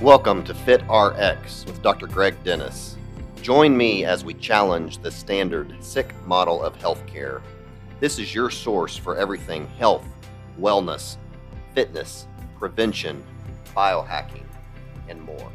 Welcome to Fit RX with Dr. Greg Dennis. Join me as we challenge the standard sick model of healthcare. This is your source for everything health, wellness, fitness, prevention, biohacking, and more.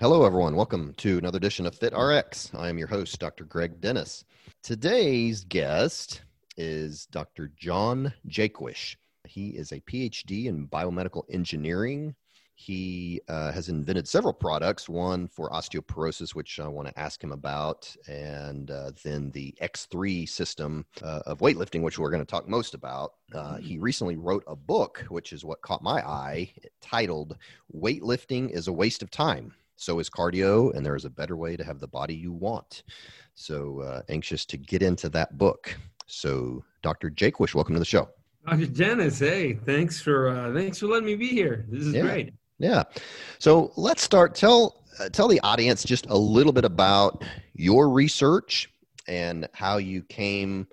Hello, everyone. Welcome to another edition of Fit RX. I am your host, Dr. Greg Dennis. Today's guest is Dr. John Jaquish. He is a PhD in biomedical engineering. He uh, has invented several products, one for osteoporosis, which I want to ask him about, and uh, then the X3 system uh, of weightlifting, which we're going to talk most about. Uh, he recently wrote a book, which is what caught my eye, titled Weightlifting is a Waste of Time so is cardio, and there is a better way to have the body you want. So uh, anxious to get into that book. So, Dr. Jaquish, welcome to the show. Dr. Dennis, hey, thanks for uh, thanks for letting me be here. This is yeah. great. Yeah. So let's start. Tell uh, tell the audience just a little bit about your research and how you came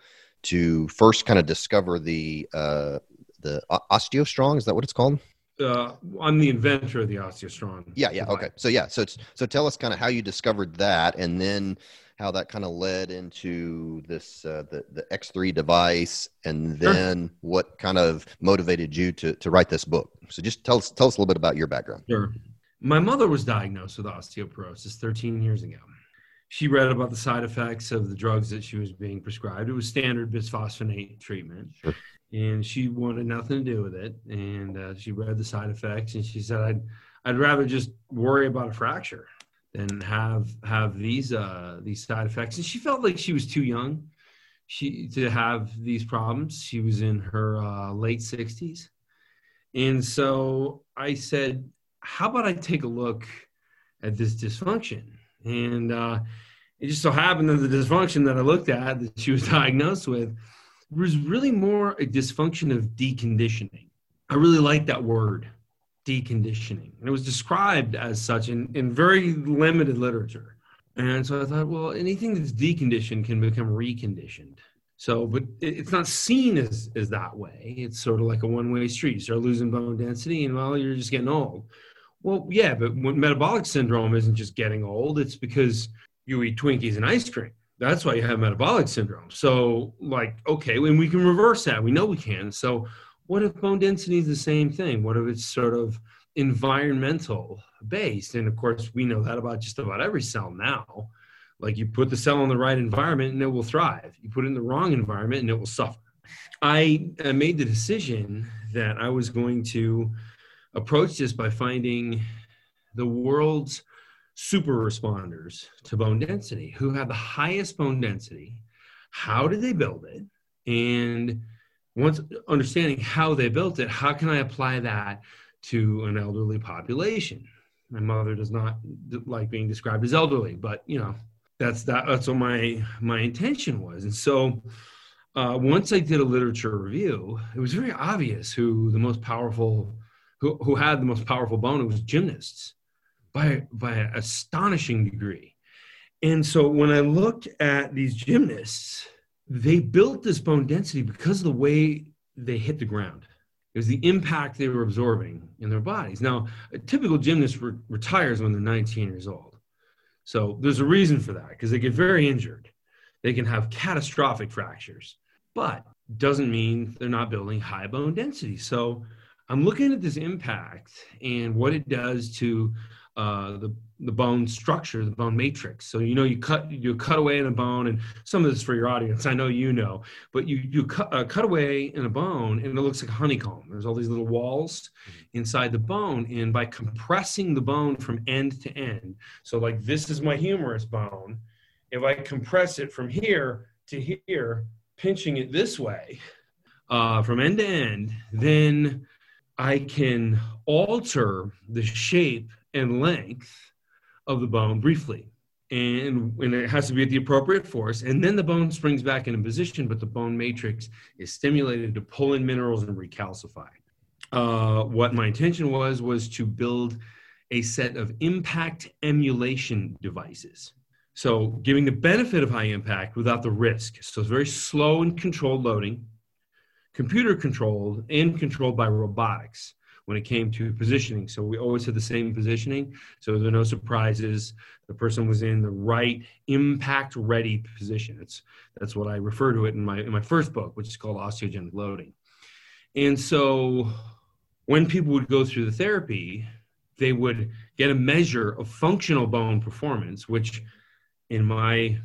to first kind of discover the uh, the OsteoStrong. Is that what it's called? Uh, I'm the inventor of the OsteoStrong. Yeah, yeah, okay. So yeah, so so tell us kind of how you discovered that, and then how that kind of led into this uh, the the X3 device, and then sure. what kind of motivated you to to write this book. So just tell us tell us a little bit about your background. Sure. My mother was diagnosed with osteoporosis 13 years ago. She read about the side effects of the drugs that she was being prescribed. It was standard bisphosphonate treatment. Sure and she wanted nothing to do with it. And uh, she read the side effects, and she said, "I'd I'd rather just worry about a fracture than have have these uh, these side effects." And she felt like she was too young she to have these problems. She was in her uh, late sixties, and so I said, "How about I take a look at this dysfunction?" And uh, it just so happened that the dysfunction that I looked at that she was diagnosed with was really more a dysfunction of deconditioning. I really like that word, deconditioning. And it was described as such in, in very limited literature. And so I thought, well, anything that's deconditioned can become reconditioned. So, but it's not seen as, as that way. It's sort of like a one way street. You start losing bone density, and well, you're just getting old. Well, yeah, but metabolic syndrome isn't just getting old, it's because you eat Twinkies and ice cream that's why you have metabolic syndrome. So, like, okay, and we can reverse that. We know we can. So, what if bone density is the same thing? What if it's sort of environmental based? And of course, we know that about just about every cell now. Like, you put the cell in the right environment and it will thrive, you put it in the wrong environment and it will suffer. I made the decision that I was going to approach this by finding the world's super responders to bone density who have the highest bone density. How did they build it? And once understanding how they built it, how can I apply that to an elderly population? My mother does not like being described as elderly, but you know, that's that that's what my my intention was. And so uh, once I did a literature review, it was very obvious who the most powerful who, who had the most powerful bone. It was gymnasts by by an astonishing degree. And so when I looked at these gymnasts, they built this bone density because of the way they hit the ground. It was the impact they were absorbing in their bodies. Now, a typical gymnast re- retires when they're 19 years old. So there's a reason for that because they get very injured. They can have catastrophic fractures, but doesn't mean they're not building high bone density. So I'm looking at this impact and what it does to uh, the the bone structure, the bone matrix. So you know you cut you cut away in a bone, and some of this for your audience. I know you know, but you you cut uh, cut away in a bone, and it looks like a honeycomb. There's all these little walls inside the bone, and by compressing the bone from end to end, so like this is my humerus bone. If I compress it from here to here, pinching it this way uh, from end to end, then I can alter the shape and length of the bone briefly. And, it has to be at the appropriate force. And then the bone springs back into position, but the bone matrix is stimulated to pull in minerals and recalcify. Uh, what my intention was, was to build a set of impact emulation devices. So giving the benefit of high impact without the risk. So it's very slow and controlled loading, computer controlled and controlled by robotics when it came to positioning. So we always had the same positioning. So there are no surprises. The person was in the right impact ready position. It's, that's what I refer to it in my, in my first book, which is called osteogenic loading. And so when people would go through the therapy, they would get a measure of functional bone performance, which in my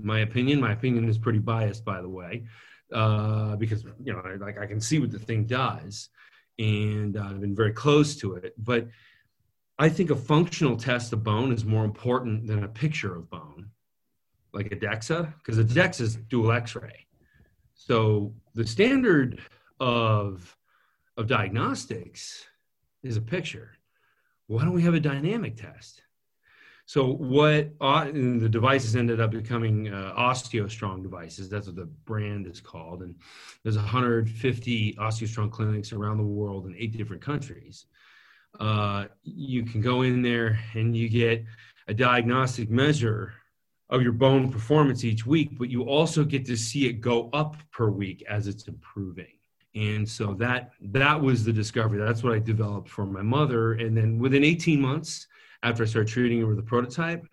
my opinion, my opinion is pretty biased, by the way, uh, because you know, I, like I can see what the thing does, and uh, I've been very close to it. But I think a functional test of bone is more important than a picture of bone, like a DEXA, because a DEXA is dual X-ray. So the standard of of diagnostics is a picture. Why don't we have a dynamic test? So what uh, the devices ended up becoming uh, OsteoStrong devices. That's what the brand is called. And there's 150 OsteoStrong clinics around the world in eight different countries. Uh, you can go in there and you get a diagnostic measure of your bone performance each week, but you also get to see it go up per week as it's improving. And so that that was the discovery. That's what I developed for my mother. And then within 18 months, after I started treating her with a prototype,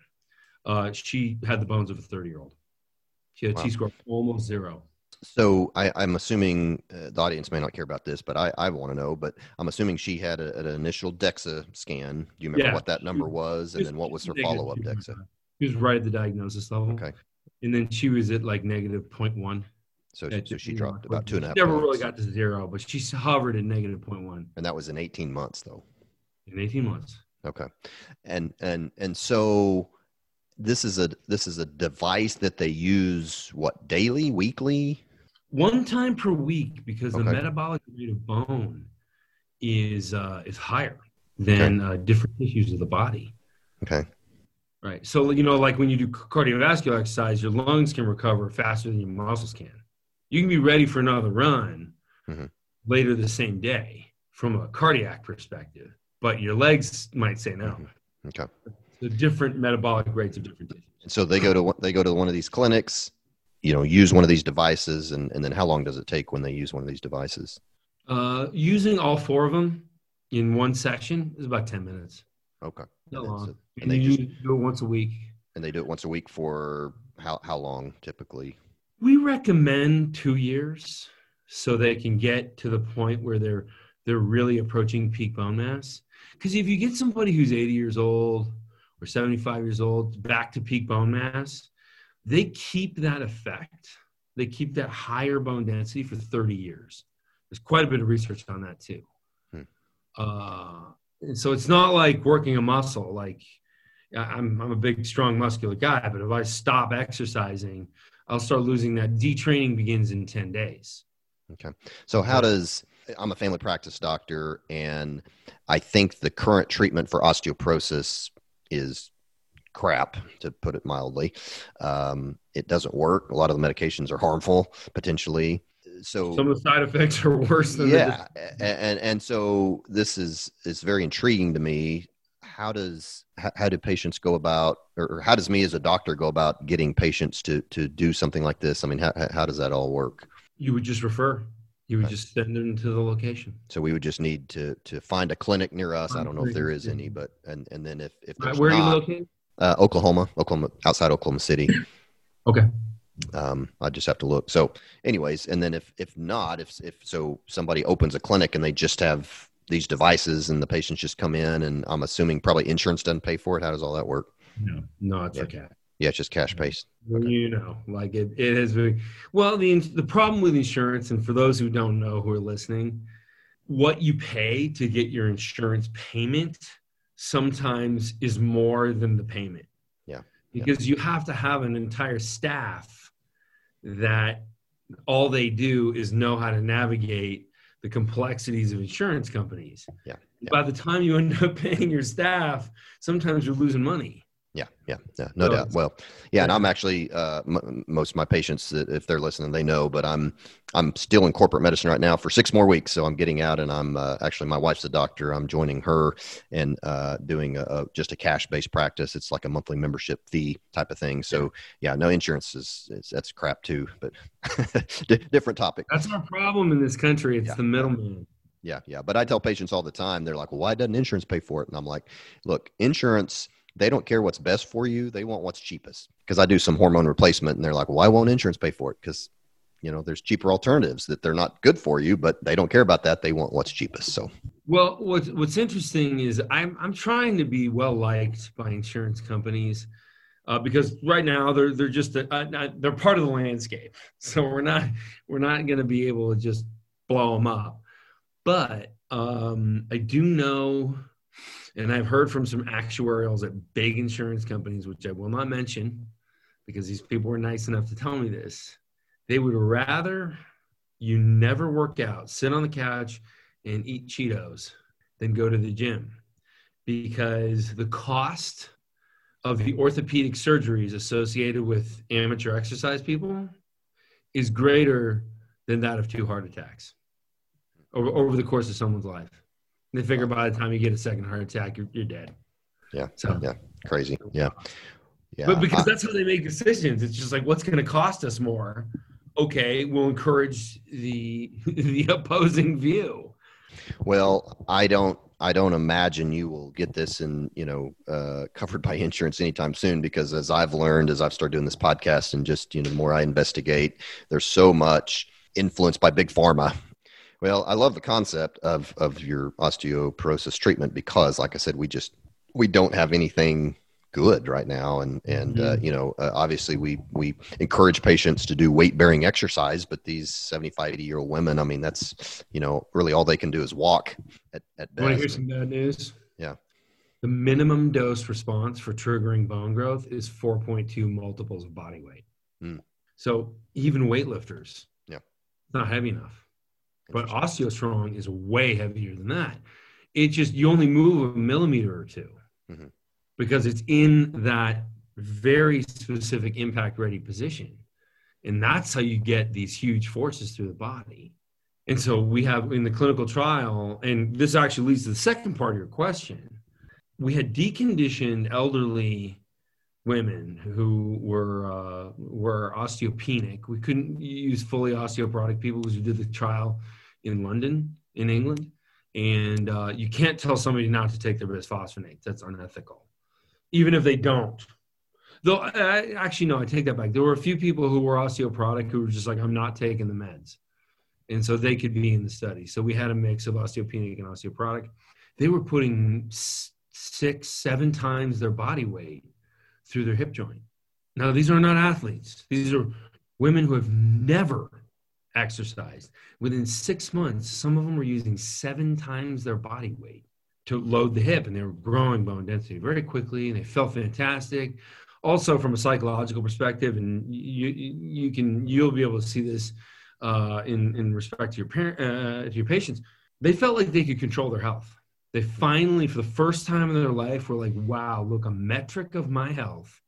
uh, she had the bones of a 30 year old. She had a wow. T score almost zero. So I, am assuming uh, the audience may not care about this, but I, I want to know. But I'm assuming she had a, an initial DEXA scan. Do you remember yeah. what that number was, and then what was her follow up DEXA? She was right at the diagnosis level. Okay. And then she was at like negative 0.1. So, so she dropped about two and a half. Never points. really got to zero, but she hovered at negative 0.1. And that was in 18 months, though. In 18 months. Okay, and and and so this is a this is a device that they use what daily, weekly, one time per week because okay. the metabolic rate of bone is uh, is higher than okay. uh, different tissues of the body. Okay. Right. So you know, like when you do cardiovascular exercise, your lungs can recover faster than your muscles can. You can be ready for another run mm-hmm. later the same day from a cardiac perspective but your legs might say no. Mm-hmm. Okay. The different metabolic rates of different tissues. So they go to they go to one of these clinics, you know, use one of these devices, and and then how long does it take when they use one of these devices? Uh, using all four of them in one session is about ten minutes. Okay. Not and long. So, and they just do it once a week. And they do it once a week for how how long typically? We recommend two years so they can get to the point where they're they're really approaching peak bone mass. Because if you get somebody who's 80 years old or 75 years old back to peak bone mass, they keep that effect. They keep that higher bone density for 30 years. There's quite a bit of research on that too. Hmm. Uh, and so it's not like working a muscle. Like I'm, I'm a big, strong, muscular guy, but if I stop exercising, I'll start losing that. Detraining begins in 10 days. Okay. So how does I'm a family practice doctor, and I think the current treatment for osteoporosis is crap, to put it mildly. Um, it doesn't work. A lot of the medications are harmful potentially. So some of the side effects are worse than yeah, and and so this is is very intriguing to me. How does how, how do patients go about, or how does me as a doctor go about getting patients to to do something like this? I mean, how how does that all work? You would just refer. You would just send them to the location. So we would just need to to find a clinic near us. I don't know if there is any, but and and then if if there's where not, are you located? Uh, Oklahoma, Oklahoma, outside Oklahoma City. okay. Um, I just have to look. So, anyways, and then if if not, if if so, somebody opens a clinic and they just have these devices and the patients just come in, and I'm assuming probably insurance doesn't pay for it. How does all that work? No, no, it's yeah. okay. Yeah, it's just cash based. Okay. You know, like it, it has been. Well, the the problem with insurance, and for those who don't know who are listening, what you pay to get your insurance payment sometimes is more than the payment. Yeah. Because yeah. you have to have an entire staff that all they do is know how to navigate the complexities of insurance companies. Yeah. yeah. By the time you end up paying your staff, sometimes you're losing money. Yeah. Yeah, no so, doubt. Well, yeah, and I'm actually uh, m- most of my patients, if they're listening, they know. But I'm I'm still in corporate medicine right now for six more weeks, so I'm getting out, and I'm uh, actually my wife's a doctor. I'm joining her and uh, doing a, a, just a cash based practice. It's like a monthly membership fee type of thing. So yeah, no insurance is, is that's crap too, but different topic. That's our problem in this country. It's yeah. the middleman. Yeah, yeah. But I tell patients all the time, they're like, well, why doesn't insurance pay for it? And I'm like, look, insurance they don't care what's best for you. They want what's cheapest. Because I do some hormone replacement and they're like, why won't insurance pay for it? Because, you know, there's cheaper alternatives that they're not good for you, but they don't care about that. They want what's cheapest. So, well, what's, what's interesting is I'm, I'm trying to be well liked by insurance companies. Uh, because right now they're they're just a, uh, they're part of the landscape, so we're not we're not going to be able to just blow them up. But um, I do know and I've heard from some actuarials at big insurance companies, which I will not mention because these people were nice enough to tell me this. They would rather you never work out, sit on the couch and eat Cheetos than go to the gym because the cost of the orthopedic surgeries associated with amateur exercise people is greater than that of two heart attacks over, over the course of someone's life. They figure by the time you get a second heart attack, you're, you're dead. Yeah. So yeah, crazy. Yeah. Yeah. But because I, that's how they make decisions. It's just like, what's going to cost us more? Okay, we'll encourage the the opposing view. Well, I don't I don't imagine you will get this and you know, uh, covered by insurance anytime soon because as I've learned, as I've started doing this podcast and just, you know, the more I investigate, there's so much influenced by big pharma well, I love the concept of of your osteoporosis treatment because, like I said, we just we don't have anything good right now and and uh, mm-hmm. uh, you know uh, obviously we we encourage patients to do weight bearing exercise but these 75 80 year old women i mean that's you know really all they can do is walk at, at best. want to hear some bad news yeah the minimum dose response for triggering bone growth is 4.2 multiples of body weight mm. so even weightlifters yeah it's not heavy enough but OsteoStrong is way heavier than that. It just you only move a millimeter or 2 mm-hmm. because it's in that very specific impact ready position, and that's how you get these huge forces through the body. And so we have in the clinical trial, and this actually leads to the second part of your question. We had deconditioned elderly women who were uh, were osteopenic. We couldn't use fully osteoporotic people because we did the trial in London, in England, and uh, you can't tell somebody not to take their bisphosphonates. That's unethical, even if they don't. Though, I, actually, no, I take that back. There were a few people who were osteoporotic who were just like, I'm not taking the meds. And so they could be in the study. So we had a mix of osteopenic and osteoporotic. They were putting six, seven times their body weight through their hip joint. Now, these are not athletes. These are women who have never exercised. Within six months, some of them were using seven times their body weight to load the hip, and they were growing bone density very quickly, and they felt fantastic. Also, from a psychological perspective, and you you can you'll be able to see this uh, in in respect to your parent uh, to your patients. They felt like they could control their health. They finally, for the first time in their life, were like, "Wow, look, a metric of my health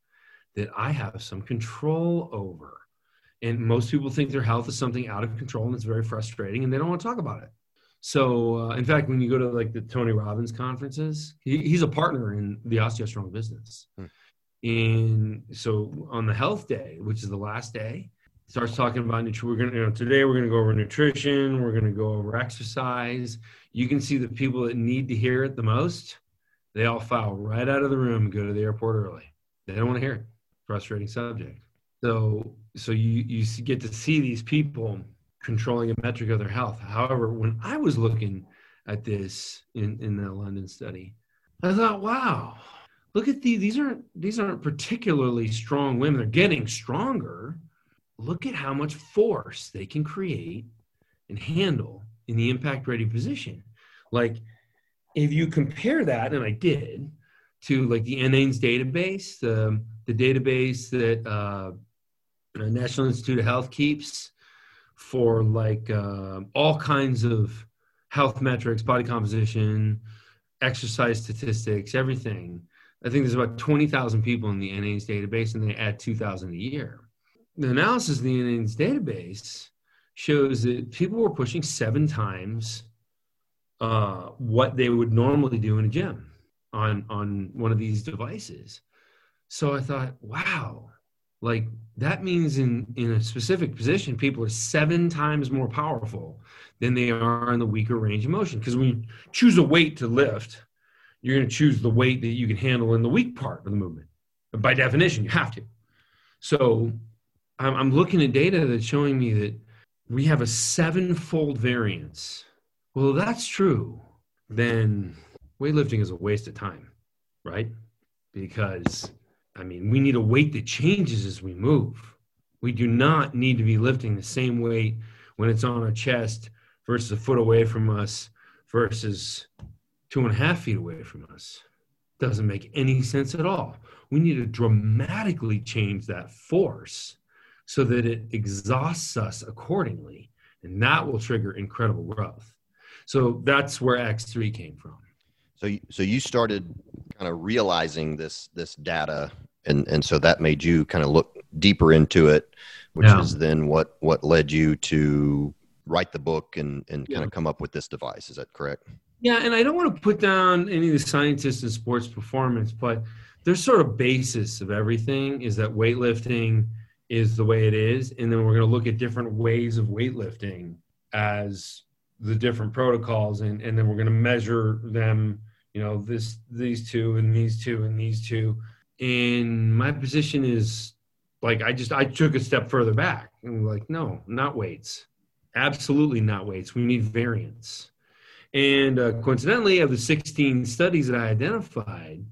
that I have some control over." And most people think their health is something out of control and it's very frustrating and they don't want to talk about it. So uh, in fact when you go to like the tony robbins conferences he, he's a partner in the osteostrong business. Hmm. and so on the health day which is the last day starts talking about nutrition we're gonna you know today we're gonna go over nutrition we're gonna go over exercise. You can see the people that need to hear it the most they all file right out of the room go to the airport early. They don't want to hear it. Frustrating subject so so you you get to see these people controlling a metric of their health. However, when I was looking at this in in the London study, I thought, wow, look at these. These aren't these aren't particularly strong women. They're getting stronger. Look at how much force they can create and handle in the impact ready position. Like if you compare that, and I did, to like the NHANES database, the the database that uh, National Institute of Health keeps for like uh, all kinds of health metrics, body composition, exercise statistics, everything. I think there's about 20,000 people in the NHANES database, and they add 2,000 a year. The analysis of the NHANES database shows that people were pushing seven times uh, what they would normally do in a gym on on one of these devices. So I thought, wow, like that means in in a specific position, people are seven times more powerful than they are in the weaker range of motion. Because when you choose a weight to lift, you're going to choose the weight that you can handle in the weak part of the movement. By definition, you have to. So I'm, I'm looking at data that's showing me that we have a sevenfold variance. Well, that's true. Then weightlifting is a waste of time, right? Because, I mean, we need a weight that changes as we move. We do not need to be lifting the same weight when it's on our chest versus a foot away from us versus two and a half feet away from us. Doesn't make any sense at all. We need to dramatically change that force so that it exhausts us accordingly. And that will trigger incredible growth. So that's where X3 came from. So, so you started kind of realizing this this data, and and so that made you kind of look deeper into it, which yeah. is then what what led you to write the book and and yeah. kind of come up with this device. Is that correct? Yeah, and I don't want to put down any of the scientists in sports performance, but there's sort of basis of everything is that weightlifting is the way it is, and then we're going to look at different ways of weightlifting as the different protocols, and and then we're going to measure them. You know, this these two and these two and these two. And my position is like I just I took a step further back and like no, not weights, absolutely not weights. We need variance and uh, coincidentally, of the 16 studies that I identified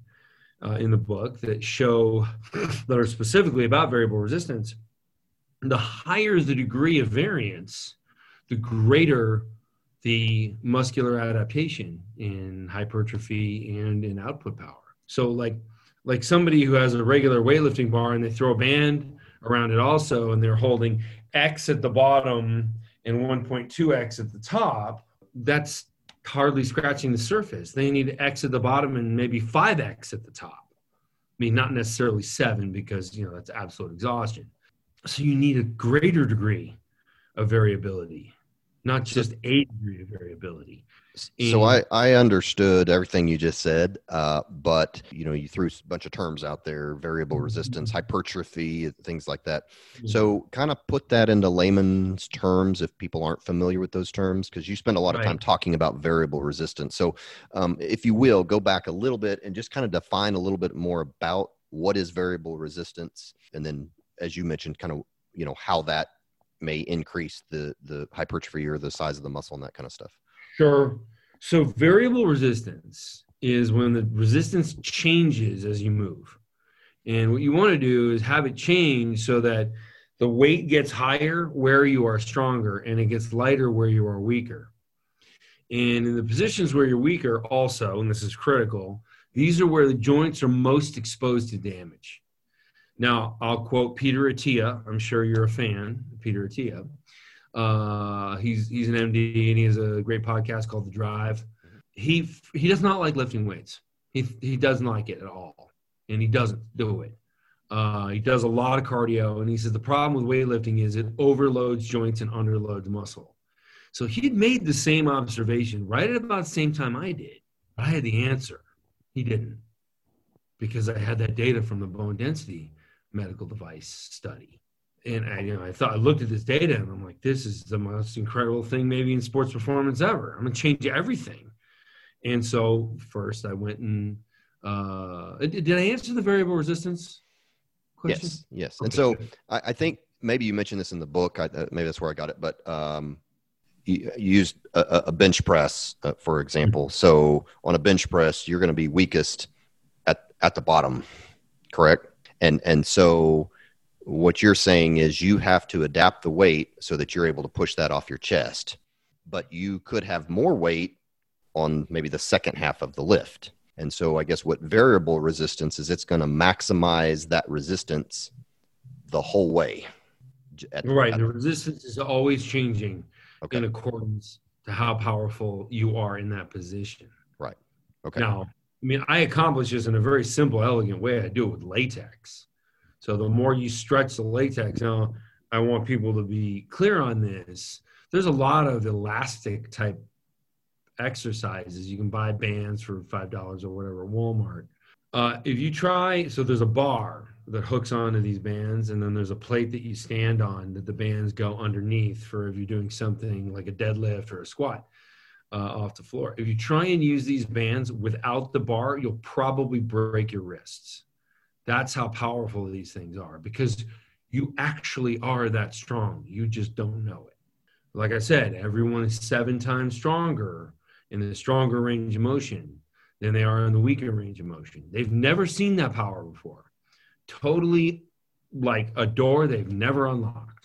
uh, in the book that show that are specifically about variable resistance, the higher the degree of variance, the greater the muscular adaptation in hypertrophy and in output power. So, like, like somebody who has a regular weightlifting bar and they throw a band around it also, and they're holding X at the bottom and 1.2X at the top, that's hardly scratching the surface. They need X at the bottom and maybe 5X at the top. I mean, not necessarily seven because, you know, that's absolute exhaustion. So you need a greater degree of variability, not just a degree of variability so I, I understood everything you just said, uh, but you know you threw a bunch of terms out there: variable resistance, mm-hmm. hypertrophy, things like that. Mm-hmm. So kind of put that into layman's terms if people aren't familiar with those terms, because you spend a lot of right. time talking about variable resistance. So um, if you will, go back a little bit and just kind of define a little bit more about what is variable resistance, and then as you mentioned, kind of you know how that may increase the the hypertrophy or the size of the muscle and that kind of stuff. Sure. So variable resistance is when the resistance changes as you move. And what you want to do is have it change so that the weight gets higher where you are stronger and it gets lighter where you are weaker. And in the positions where you're weaker, also, and this is critical, these are where the joints are most exposed to damage. Now, I'll quote Peter Attia. I'm sure you're a fan, Peter Attia. Uh, he's he's an MD and he has a great podcast called The Drive. He he does not like lifting weights. He he doesn't like it at all, and he doesn't do it. Uh, he does a lot of cardio, and he says the problem with weightlifting is it overloads joints and underloads muscle. So he'd made the same observation right at about the same time I did. I had the answer. He didn't because I had that data from the bone density medical device study and I, you know, I thought I looked at this data and I'm like, this is the most incredible thing maybe in sports performance ever. I'm gonna change everything. And so first I went and uh, did I answer the variable resistance question? Yes, yes. Okay. And so I, I, think maybe you mentioned this in the book. I, uh, maybe that's where I got it, but um, you, you used a, a, bench press, uh, for example. Mm-hmm. So on a bench press, you're going to be weakest at at the bottom, correct? And and so what you're saying is you have to adapt the weight so that you're able to push that off your chest but you could have more weight on maybe the second half of the lift. And so i guess what variable resistance is it's going to maximize that resistance the whole way. At, right at, the resistance is always changing okay. in accordance to how powerful you are in that position. Right. Okay. Now mean, I accomplish this in a very simple, elegant way. I do it with latex. So the more you stretch the latex, now I want people to be clear on this. There's a lot of elastic type exercises. You can buy bands for five dollars or whatever, Walmart. Uh, if you try, so there's a bar that hooks onto these bands, and then there's a plate that you stand on that the bands go underneath for if you're doing something like a deadlift or a squat uh, off the floor. If you try and use these bands without the bar, you'll probably break your wrists. That's how powerful these things are because you actually are that strong. You just don't know it. Like I said, everyone is seven times stronger in the stronger range of motion than they are in the weaker range of motion. They've never seen that power before. Totally like a door they've never unlocked.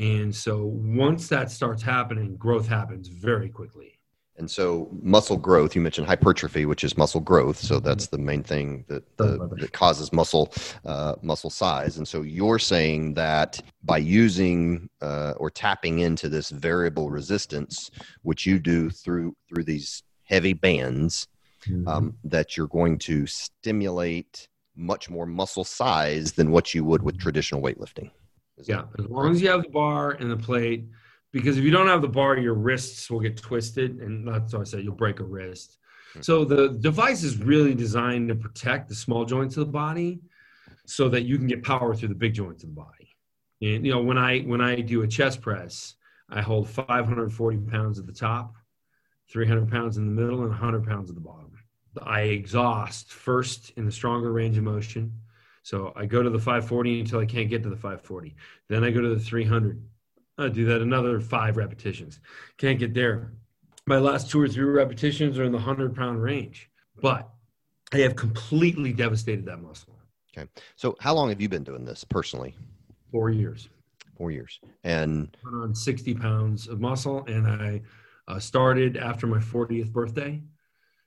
And so once that starts happening, growth happens very quickly. And so muscle growth, you mentioned hypertrophy, which is muscle growth. So that's the main thing that, the, that causes muscle uh, muscle size. And so you're saying that by using uh, or tapping into this variable resistance, which you do through through these heavy bands, mm-hmm. um, that you're going to stimulate much more muscle size than what you would with traditional weightlifting. Is yeah, as long as you have the bar and the plate, because if you don't have the bar, your wrists will get twisted, and that's what I said. You'll break a wrist. Hmm. So the device is really designed to protect the small joints of the body, so that you can get power through the big joints of the body. And you know, when I when I do a chest press, I hold 540 pounds at the top, 300 pounds in the middle, and 100 pounds at the bottom. I exhaust first in the stronger range of motion so I go to the 540 until I can't get to the 540. Then I go to the 300. I do that another five repetitions. Can't get there. My last two or three repetitions are in the 100 pound range, but I have completely devastated that muscle. Okay. So how long have you been doing this personally? Four years. Four years. And on 60 pounds of muscle. And I uh, started after my 40th birthday.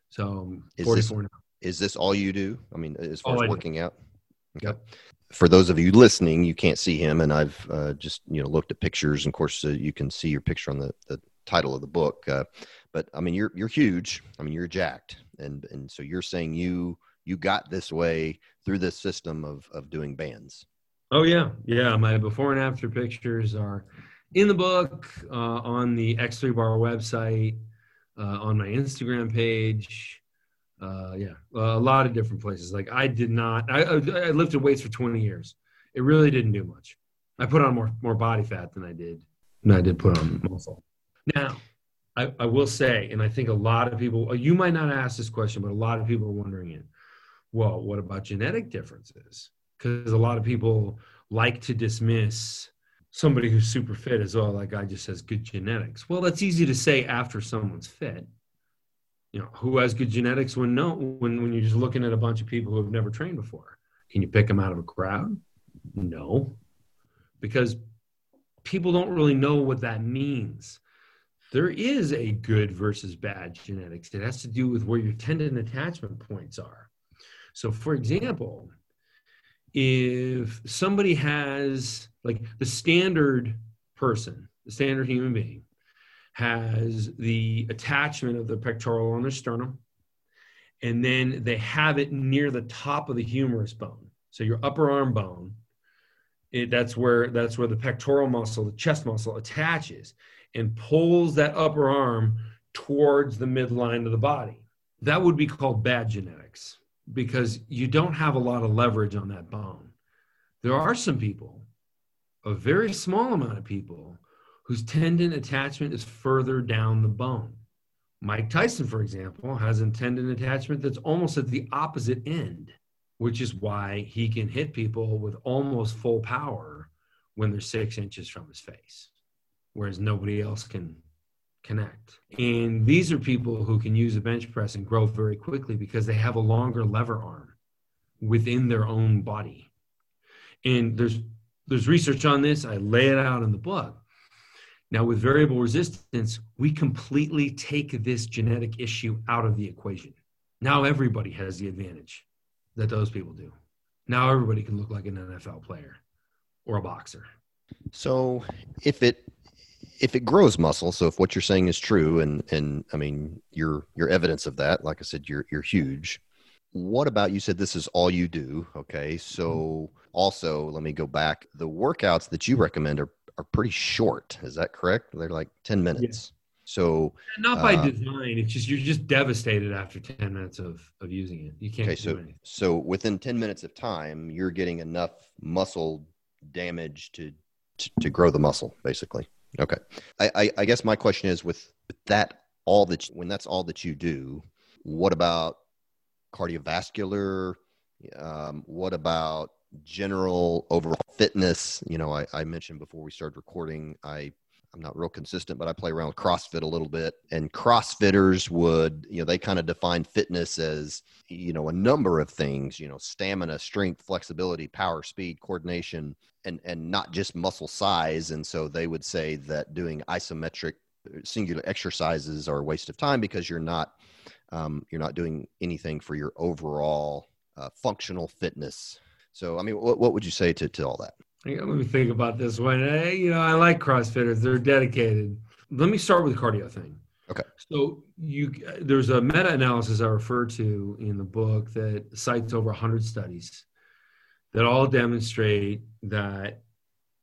So 44 this, now. Is this all you do? I mean, as far all as working out? Okay. Yep. For those of you listening, you can't see him, and I've uh, just you know looked at pictures. And of course, uh, you can see your picture on the, the title of the book. Uh, but I mean, you're you're huge. I mean, you're jacked, and and so you're saying you you got this way through this system of of doing bands. Oh yeah, yeah. My before and after pictures are in the book, uh, on the X3 Bar website, uh, on my Instagram page uh, yeah, a lot of different places. Like I did not, I, I lifted weights for 20 years. It really didn't do much. I put on more, more body fat than I did, than I did put on muscle. Now, I, I will say, and I think a lot of people, you might not ask this question, but a lot of people are wondering it. Well, what about genetic differences? Because a lot of people like to dismiss somebody who's super fit as well, like I just says good genetics. Well, that's easy to say after someone's fit you know who has good genetics when no when when you're just looking at a bunch of people who have never trained before. Can you pick them out of a crowd? No. Because people don't really know what that means. There is a good versus bad genetics. It has to do with where your tendon attachment points are. So for example if somebody has like the standard person the standard human being has the attachment of the pectoral on their sternum, and then they have it near the top of the humerus bone. So your upper arm bone, it, that's where that's where the pectoral muscle, the chest muscle, attaches and pulls that upper arm towards the midline of the body. That would be called bad genetics because you don't have a lot of leverage on that bone. There are some people, a very small amount of people, whose tendon attachment is further down the bone. Mike Tyson, for example, has a tendon attachment that's almost at the opposite end, which is why he can hit people with almost full power when they're six inches from his face, whereas nobody else can connect. And these are people who can use a bench press and grow very quickly because they have a longer lever arm within their own body. And there's there's research on this. I lay it out in the book. Now, with variable resistance, we completely take this genetic issue out of the equation. Now, everybody has the advantage that those people do. Now, everybody can look like an NFL player or a boxer. So, if it if it grows muscle, so if what you're saying is true, and and I mean your your evidence of that, like I said, you're you're huge. What about you said this is all you do? Okay, so also let me go back. The workouts that you recommend are are pretty short. Is that correct? They're like ten minutes. Yeah. So not by uh, design. It's just you're just devastated after ten minutes of of using it. You can't okay, so, anything. So within ten minutes of time, you're getting enough muscle damage to to, to grow the muscle, basically. Okay. I, I, I guess my question is with that all that when that's all that you do, what about cardiovascular? Um, what about general overall fitness? You know, I, I mentioned before we started recording, I I'm not real consistent, but I play around with CrossFit a little bit. And CrossFitters would, you know, they kind of define fitness as, you know, a number of things, you know, stamina, strength, flexibility, power, speed, coordination, and and not just muscle size. And so they would say that doing isometric singular exercises are a waste of time because you're not um, you're not doing anything for your overall uh, functional fitness. So, I mean, what, what would you say to, to all that? Let me think about this one. Hey, you know, I like CrossFitters; they're dedicated. Let me start with the cardio thing. Okay. So you there's a meta-analysis I refer to in the book that cites over 100 studies that all demonstrate that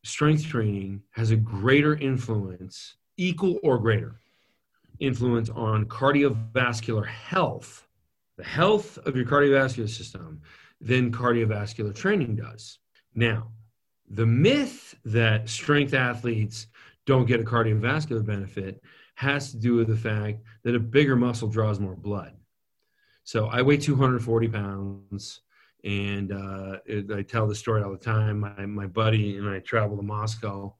strength training has a greater influence, equal or greater influence on cardiovascular health, the health of your cardiovascular system, than cardiovascular training does. Now, the myth that strength athletes don't get a cardiovascular benefit has to do with the fact that a bigger muscle draws more blood. So I weigh 240 pounds, and uh, it, I tell the story all the time. My, my buddy and I travel to Moscow,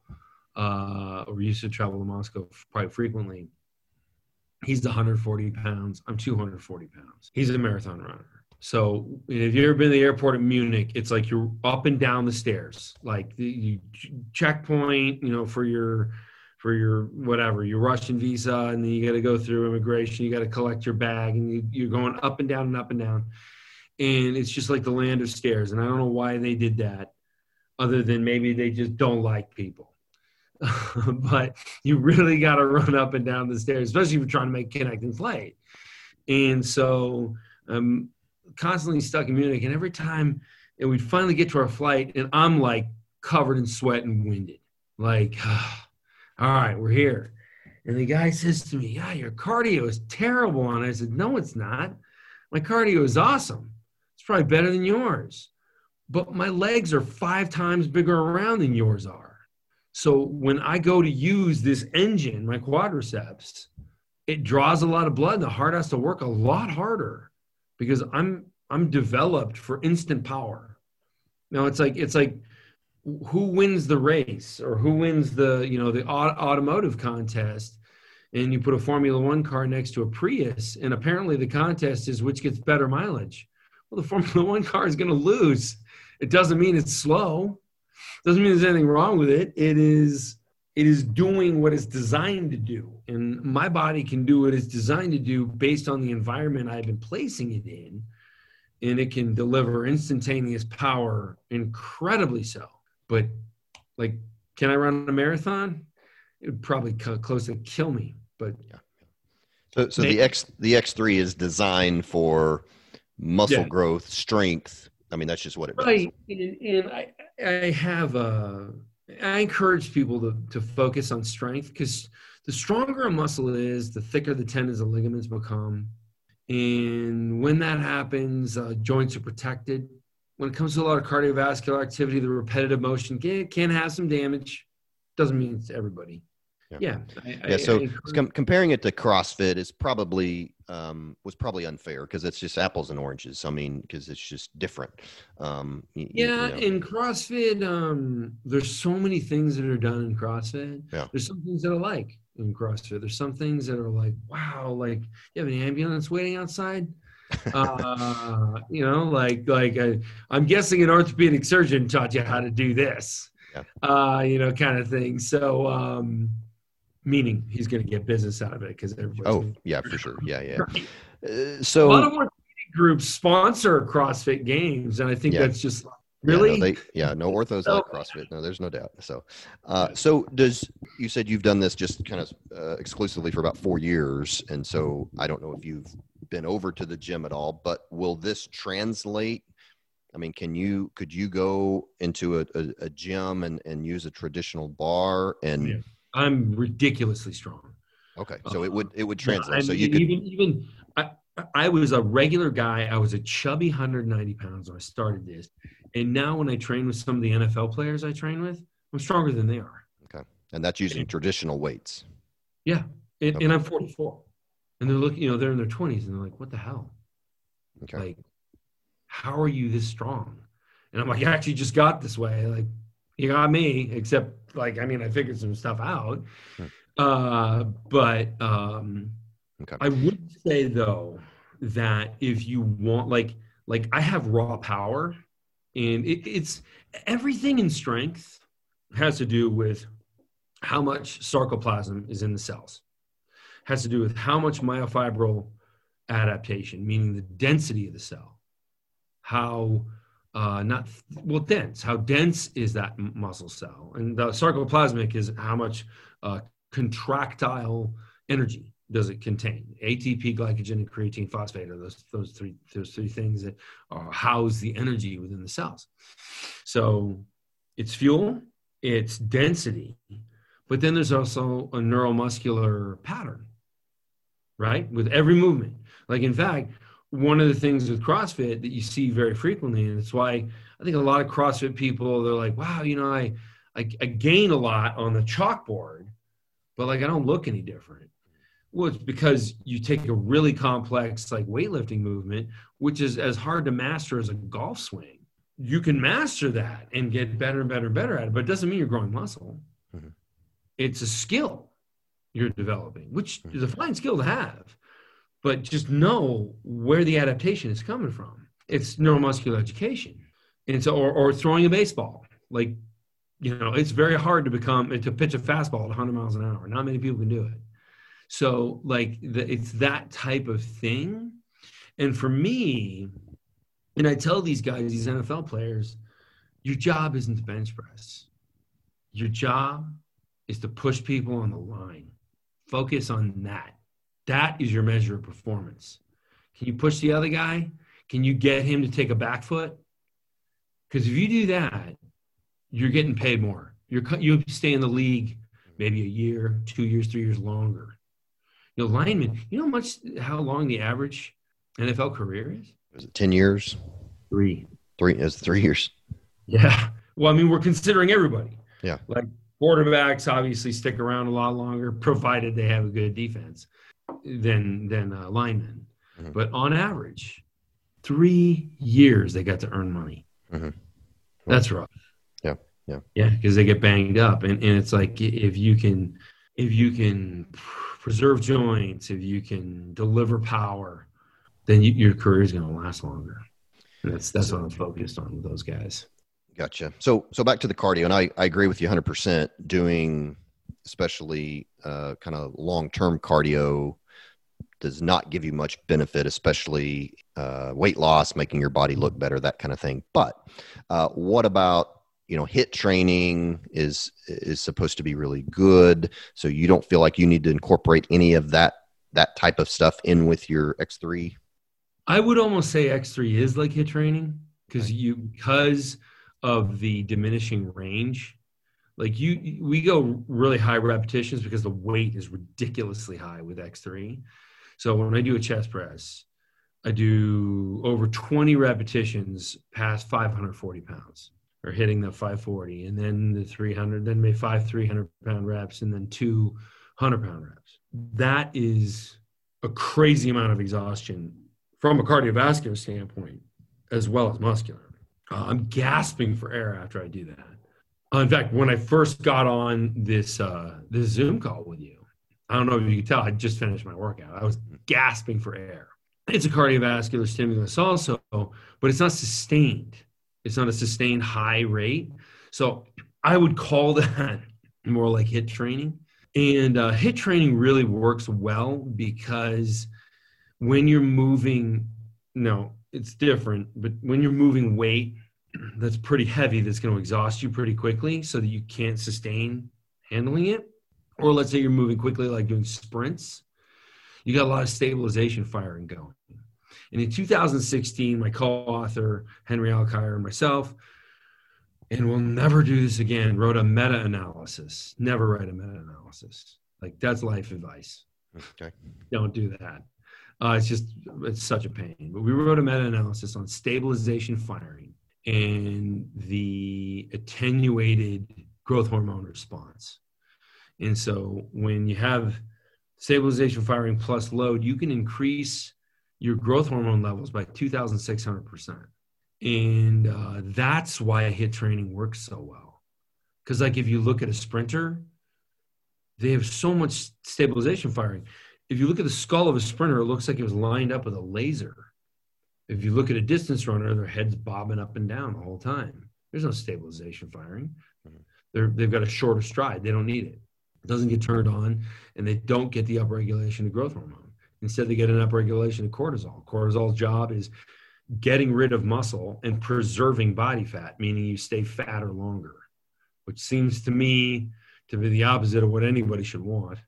uh, or used to travel to Moscow quite frequently. He's 140 pounds. I'm 240 pounds. He's a marathon runner. So if you've ever been to the airport in Munich, it's like you're up and down the stairs, like the you checkpoint, you know, for your for your whatever your Russian visa, and then you got to go through immigration. You got to collect your bag, and you, you're going up and down and up and down, and it's just like the land of stairs. And I don't know why they did that, other than maybe they just don't like people. but you really got to run up and down the stairs, especially if you're trying to make connecting flight. And so um, constantly stuck in Munich, and every time and we'd finally get to our flight, and I'm like covered in sweat and winded, like, oh, all right, we're here. And the guy says to me, "Yeah, your cardio is terrible." And I said, "No, it's not. My cardio is awesome. It's probably better than yours, but my legs are five times bigger around than yours are. So when I go to use this engine, my quadriceps, it draws a lot of blood. And the heart has to work a lot harder." Because I'm I'm developed for instant power. Now it's like it's like who wins the race or who wins the you know the automotive contest? And you put a formula one car next to a prius and apparently the contest is which gets better mileage. Well the formula one car is going to lose. It doesn't mean it's slow. Doesn't mean there's anything wrong with it. It is it is doing what it's designed to do. And my body can do what it's designed to do based on the environment I've been placing it in. And it can deliver instantaneous power, incredibly so. But, like, can I run a marathon? It would probably close to kill me. But yeah. So, so the X the X three is designed for muscle yeah. growth, strength. I mean, that's just what it does. Right, and, and I I have a I encourage people to, to focus on strength because the stronger a muscle is, the thicker the tendons and ligaments become. And when that happens, uh, joints are protected. When it comes to a lot of cardiovascular activity, the repetitive motion can, can have some damage. Doesn't mean it's everybody. Yeah. Yeah. I, yeah so I, I com- comparing it to CrossFit is probably um, was probably unfair because it's just apples and oranges. I mean, because it's just different. Um, you, yeah, you know. in CrossFit, um, there's so many things that are done in CrossFit. Yeah. There's some things that I like in CrossFit. There's some things that are like, wow, like you have an ambulance waiting outside. uh, you know, like like I, I'm guessing an orthopedic surgeon taught you how to do this. Yeah. Uh, you know, kind of thing. So um, meaning he's going to get business out of it because. Oh yeah, for sure. Yeah, yeah. Uh, so a lot of more groups sponsor CrossFit games, and I think yeah. that's just Really? Yeah, no, they, yeah, no orthos like CrossFit. No, there's no doubt. So, uh, so does you said you've done this just kind of uh, exclusively for about four years, and so I don't know if you've been over to the gym at all, but will this translate? I mean, can you could you go into a, a, a gym and, and use a traditional bar and? Yeah. I'm ridiculously strong. Okay, uh, so it would it would translate. so you could even even I, I was a regular guy. I was a chubby 190 pounds when I started this, and now when I train with some of the NFL players I train with, I'm stronger than they are. Okay, and that's using traditional weights. Yeah, and, okay. and I'm 44, and they're looking. You know, they're in their 20s, and they're like, "What the hell? Okay, like, how are you this strong?" And I'm like, "I actually just got this way. Like, you got me, except like, I mean, I figured some stuff out." Hmm. Uh, but um, okay. I would say though that if you want, like, like I have raw power, and it, it's everything in strength has to do with how much sarcoplasm is in the cells. Has to do with how much myofibril adaptation, meaning the density of the cell, how uh, not well dense. How dense is that muscle cell? And the sarcoplasmic is how much uh, contractile energy does it contain? ATP, glycogen, and creatine phosphate are those those three those three things that are, house the energy within the cells. So it's fuel, it's density, but then there's also a neuromuscular pattern, right? With every movement. Like in fact, one of the things with CrossFit that you see very frequently, and it's why I think a lot of CrossFit people they're like, wow, you know, I I, I gain a lot on the chalkboard but like I don't look any different. Well, it's because you take a really complex like weightlifting movement, which is as hard to master as a golf swing. You can master that and get better and better and better at it, but it doesn't mean you're growing muscle. Mm-hmm. It's a skill you're developing, which mm-hmm. is a fine skill to have, but just know where the adaptation is coming from. It's neuromuscular education. And so, or, or throwing a baseball. Like you know, it's very hard to become to pitch a fastball at 100 miles an hour. Not many people can do it. So, like, the, it's that type of thing. And for me, and I tell these guys, these NFL players, your job isn't to bench press. Your job is to push people on the line. Focus on that. That is your measure of performance. Can you push the other guy? Can you get him to take a back foot? Because if you do that, you're getting paid more. You're you stay in the league maybe a year, two years, three years longer. You know, linemen. You know how much how long the average NFL career is? Is it ten years? Three. Three is three years. Yeah. Well, I mean, we're considering everybody. Yeah. Like quarterbacks obviously stick around a lot longer, provided they have a good defense, than than uh, linemen. Mm-hmm. But on average, three years they got to earn money. Mm-hmm. That's rough. Yeah. Yeah, yeah, because they get banged up, and and it's like if you can if you can preserve joints, if you can deliver power, then you, your career is going to last longer. And that's that's what I'm focused on with those guys. Gotcha. So so back to the cardio, and I I agree with you 100. percent Doing especially uh, kind of long term cardio does not give you much benefit, especially uh, weight loss, making your body look better, that kind of thing. But uh, what about you know hit training is is supposed to be really good so you don't feel like you need to incorporate any of that that type of stuff in with your x3 i would almost say x3 is like hit training because you because of the diminishing range like you we go really high repetitions because the weight is ridiculously high with x3 so when i do a chest press i do over 20 repetitions past 540 pounds or hitting the 540 and then the 300 then maybe five 300 pound reps and then two 100 pound reps. That is a crazy amount of exhaustion from a cardiovascular standpoint as well as muscular. Uh, i'm gasping for air after i do that. Uh, in fact when i first got on this uh, this zoom call with you i don't know if you can tell i just finished my workout. I was gasping for air it's a cardiovascular stimulus also but it's not sustained it's not a sustained high rate. So I would call that more like HIT training. And uh, HIIT training really works well because when you're moving, no, it's different, but when you're moving weight that's pretty heavy that's going to exhaust you pretty quickly so that you can't sustain handling it. Or let's say you're moving quickly, like doing sprints, you got a lot of stabilization firing going. And in 2016, my co author, Henry Alkire, and myself, and we'll never do this again, wrote a meta analysis. Never write a meta analysis. Like, that's life advice. Okay. Don't do that. Uh, it's just, it's such a pain. But we wrote a meta analysis on stabilization firing and the attenuated growth hormone response. And so when you have stabilization firing plus load, you can increase your growth hormone levels by 2,600%. And uh, that's why HIT training works so well. Because, like, if you look at a sprinter, they have so much stabilization firing. If you look at the skull of a sprinter, it looks like it was lined up with a laser. If you look at a distance runner, their head's bobbing up and down the whole time. There's no stabilization firing. Mm-hmm. They're, they've got a shorter stride. They don't need it. It doesn't get turned on, and they don't get the upregulation of growth hormone. Instead, they get an upregulation of cortisol. Cortisol's job is getting rid of muscle and preserving body fat, meaning you stay fatter longer, which seems to me to be the opposite of what anybody should want.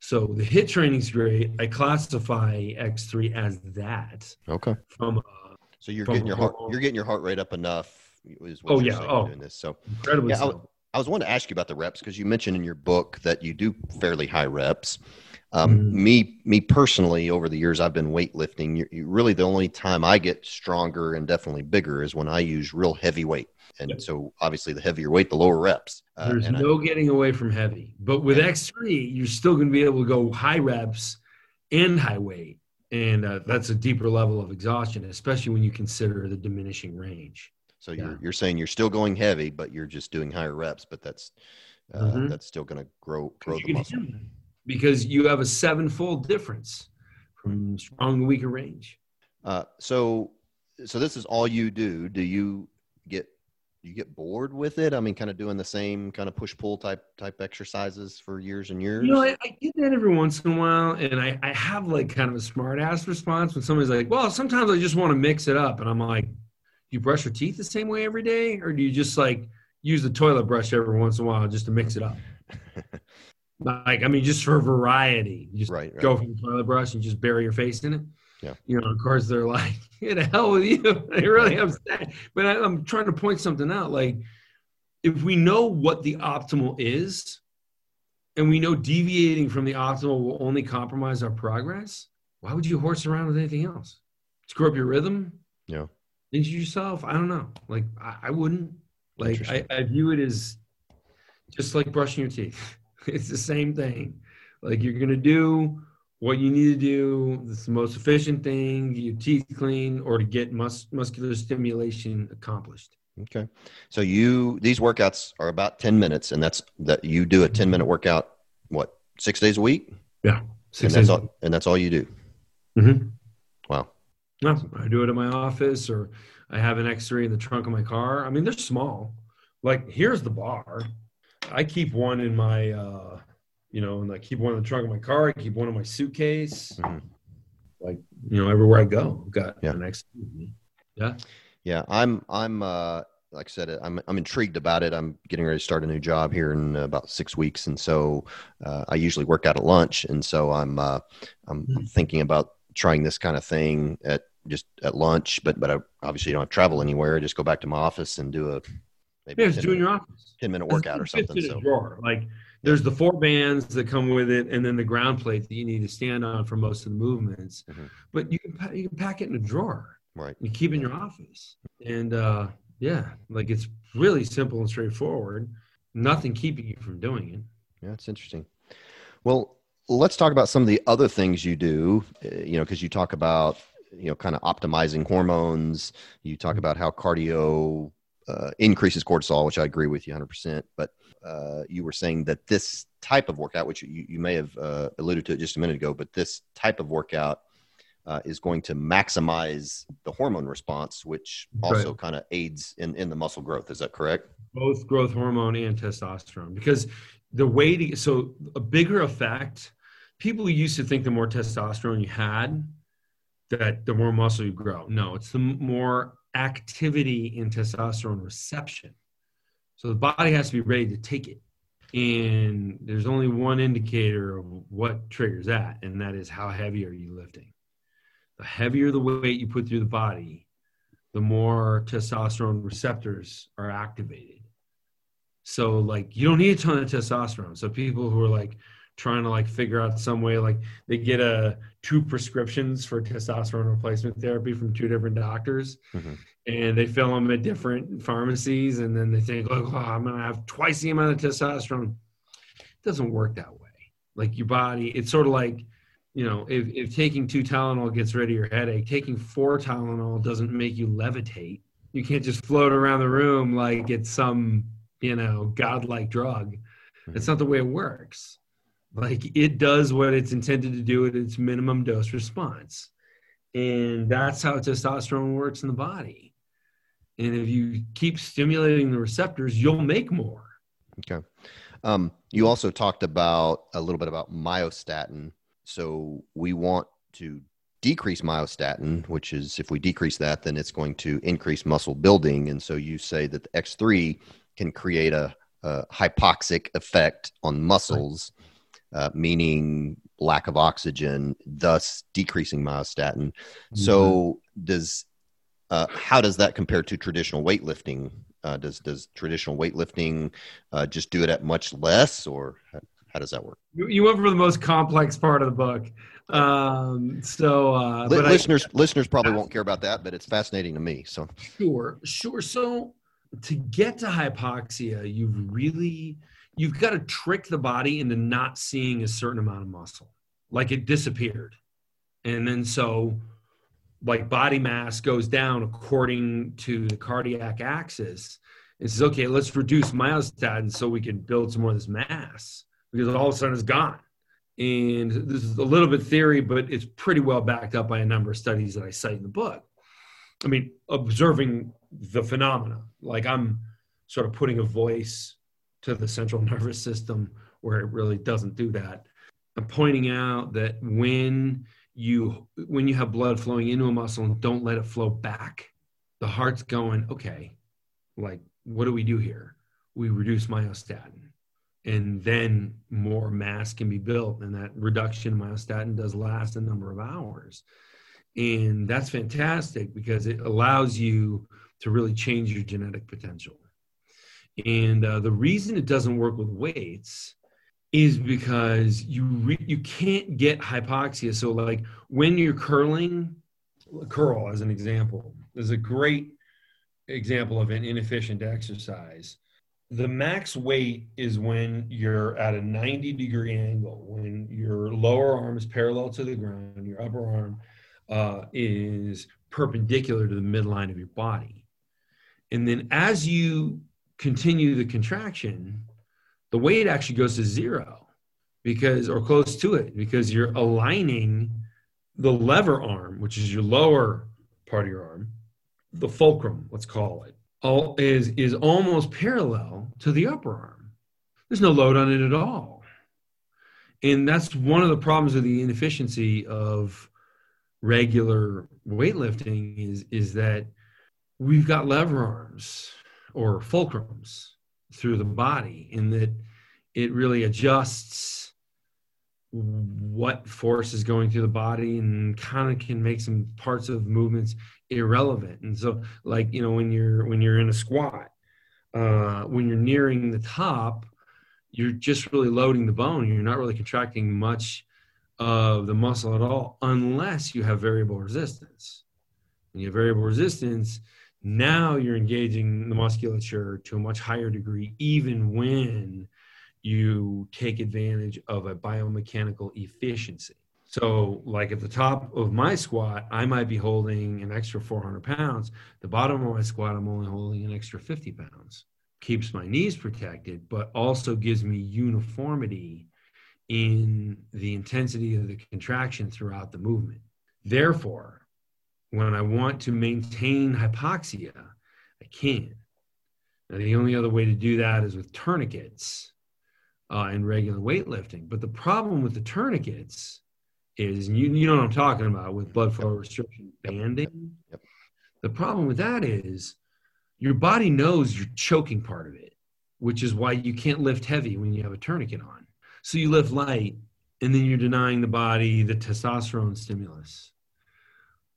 So the HIT training is great. I classify X3 as that. Okay. From uh, so you're from getting your heart you're getting your heart rate up enough. Is what oh yeah. Oh, doing this. So incredibly. Yeah, so. I, was wanting to ask you about the reps because you mentioned in your book that you do fairly high reps. Um, mm. Me, me personally, over the years I've been weightlifting. You're, you really the only time I get stronger and definitely bigger is when I use real heavy weight. And yep. so, obviously, the heavier weight, the lower reps. Uh, There's no I, getting away from heavy. But with X3, you're still going to be able to go high reps and high weight, and uh, that's a deeper level of exhaustion, especially when you consider the diminishing range. So yeah. you're you're saying you're still going heavy, but you're just doing higher reps, but that's uh, mm-hmm. that's still going to grow grow the muscle because you have a sevenfold difference from strong to weaker range. Uh, so, so this is all you do. Do you get you get bored with it? I mean, kind of doing the same kind of push pull type type exercises for years and years. You know, I, I get that every once in a while, and I I have like kind of a smart ass response when somebody's like, "Well, sometimes I just want to mix it up," and I'm like, "You brush your teeth the same way every day, or do you just like use the toilet brush every once in a while just to mix it up?" Like, I mean, just for variety, you just right, right. go from the toilet brush and just bury your face in it. Yeah. You know, of course, they're like, "Get the hell with you." they really upset. But I, I'm trying to point something out. Like, if we know what the optimal is, and we know deviating from the optimal will only compromise our progress, why would you horse around with anything else? Screw up your rhythm? Yeah. Injure yourself? I don't know. Like, I, I wouldn't. Like, I, I view it as just like brushing your teeth. It's the same thing. Like you're gonna do what you need to do. It's the most efficient thing. Get your teeth clean, or to get mus- muscular stimulation accomplished. Okay. So you these workouts are about ten minutes, and that's that you do a ten minute workout. What six days a week? Yeah, six and days. That's all, and that's all you do. Mm-hmm. No, I do it in my office, or I have an X3 in the trunk of my car. I mean, they're small. Like here's the bar. I keep one in my, uh, you know, and I keep one in the trunk of my car. I keep one in my suitcase. Mm-hmm. Like, you know, everywhere I go, I've got yeah. next Yeah. Yeah. I'm, I'm, uh, like I said, I'm, I'm intrigued about it. I'm getting ready to start a new job here in about six weeks. And so, uh, I usually work out at lunch. And so I'm, uh, I'm mm-hmm. thinking about trying this kind of thing at just at lunch, but, but I obviously don't have travel anywhere. I just go back to my office and do a, maybe yeah, just do in your office. 10 minute workout or something. So. Drawer. Like there's the four bands that come with it, and then the ground plate that you need to stand on for most of the movements. Mm-hmm. But you can you can pack it in a drawer. Right. You keep in your office, and uh, yeah, like it's really simple and straightforward. Nothing keeping you from doing it. Yeah, it's interesting. Well, let's talk about some of the other things you do. Uh, you know, because you talk about you know kind of optimizing hormones. You talk mm-hmm. about how cardio uh, increases cortisol, which I agree with you 100%. But uh, you were saying that this type of workout, which you, you may have uh, alluded to it just a minute ago, but this type of workout uh, is going to maximize the hormone response, which also right. kind of aids in, in the muscle growth. Is that correct? Both growth hormone and testosterone. Because the way to, so a bigger effect, people used to think the more testosterone you had, that the more muscle you grow. No, it's the more activity in testosterone reception. So the body has to be ready to take it. And there's only one indicator of what triggers that, and that is how heavy are you lifting. The heavier the weight you put through the body, the more testosterone receptors are activated. So, like, you don't need a ton of testosterone. So, people who are like trying to like figure out some way, like, they get a two prescriptions for testosterone replacement therapy from two different doctors, mm-hmm. and they fill them at different pharmacies, and then they think, like, oh, I'm gonna have twice the amount of testosterone. It doesn't work that way. Like, your body, it's sort of like you know, if, if taking two Tylenol gets rid of your headache, taking four Tylenol doesn't make you levitate. You can't just float around the room like it's some, you know, godlike drug. Mm-hmm. not the way it works. Like it does what it's intended to do at its minimum dose response. And that's how testosterone works in the body. And if you keep stimulating the receptors, you'll make more. Okay. Um, you also talked about a little bit about myostatin so we want to decrease myostatin, which is if we decrease that, then it's going to increase muscle building. And so you say that the X3 can create a, a hypoxic effect on muscles, uh, meaning lack of oxygen, thus decreasing myostatin. Mm-hmm. So does uh, how does that compare to traditional weightlifting? Uh, does does traditional weightlifting uh, just do it at much less, or how does that work? You went for the most complex part of the book. Um, so, uh, L- listeners, I, listeners probably won't care about that, but it's fascinating to me. So, sure, sure. So, to get to hypoxia, you've really you've got to trick the body into not seeing a certain amount of muscle, like it disappeared, and then so like body mass goes down according to the cardiac axis. It says, okay, let's reduce myostatin so we can build some more of this mass because all of a sudden it's gone. And this is a little bit theory, but it's pretty well backed up by a number of studies that I cite in the book. I mean, observing the phenomena, like I'm sort of putting a voice to the central nervous system where it really doesn't do that. I'm pointing out that when you when you have blood flowing into a muscle and don't let it flow back, the heart's going, okay, like what do we do here? We reduce myostatin and then more mass can be built and that reduction in myostatin does last a number of hours and that's fantastic because it allows you to really change your genetic potential and uh, the reason it doesn't work with weights is because you re- you can't get hypoxia so like when you're curling curl as an example is a great example of an inefficient exercise the max weight is when you're at a 90 degree angle, when your lower arm is parallel to the ground, your upper arm uh, is perpendicular to the midline of your body. And then as you continue the contraction, the weight actually goes to zero because, or close to it, because you're aligning the lever arm, which is your lower part of your arm, the fulcrum, let's call it, all, is is almost parallel to the upper arm. There's no load on it at all, and that's one of the problems of the inefficiency of regular weightlifting is is that we've got lever arms or fulcrums through the body, in that it really adjusts what force is going through the body and kind of can make some parts of movements irrelevant. And so like you know when you're when you're in a squat uh when you're nearing the top you're just really loading the bone. You're not really contracting much of the muscle at all unless you have variable resistance. When you have variable resistance now you're engaging the musculature to a much higher degree even when you take advantage of a biomechanical efficiency so, like at the top of my squat, I might be holding an extra 400 pounds. The bottom of my squat, I'm only holding an extra 50 pounds. Keeps my knees protected, but also gives me uniformity in the intensity of the contraction throughout the movement. Therefore, when I want to maintain hypoxia, I can. Now, the only other way to do that is with tourniquets uh, and regular weightlifting. But the problem with the tourniquets is you you know what I'm talking about with blood flow restriction banding. Yep. The problem with that is your body knows you're choking part of it, which is why you can't lift heavy when you have a tourniquet on. So you lift light and then you're denying the body the testosterone stimulus.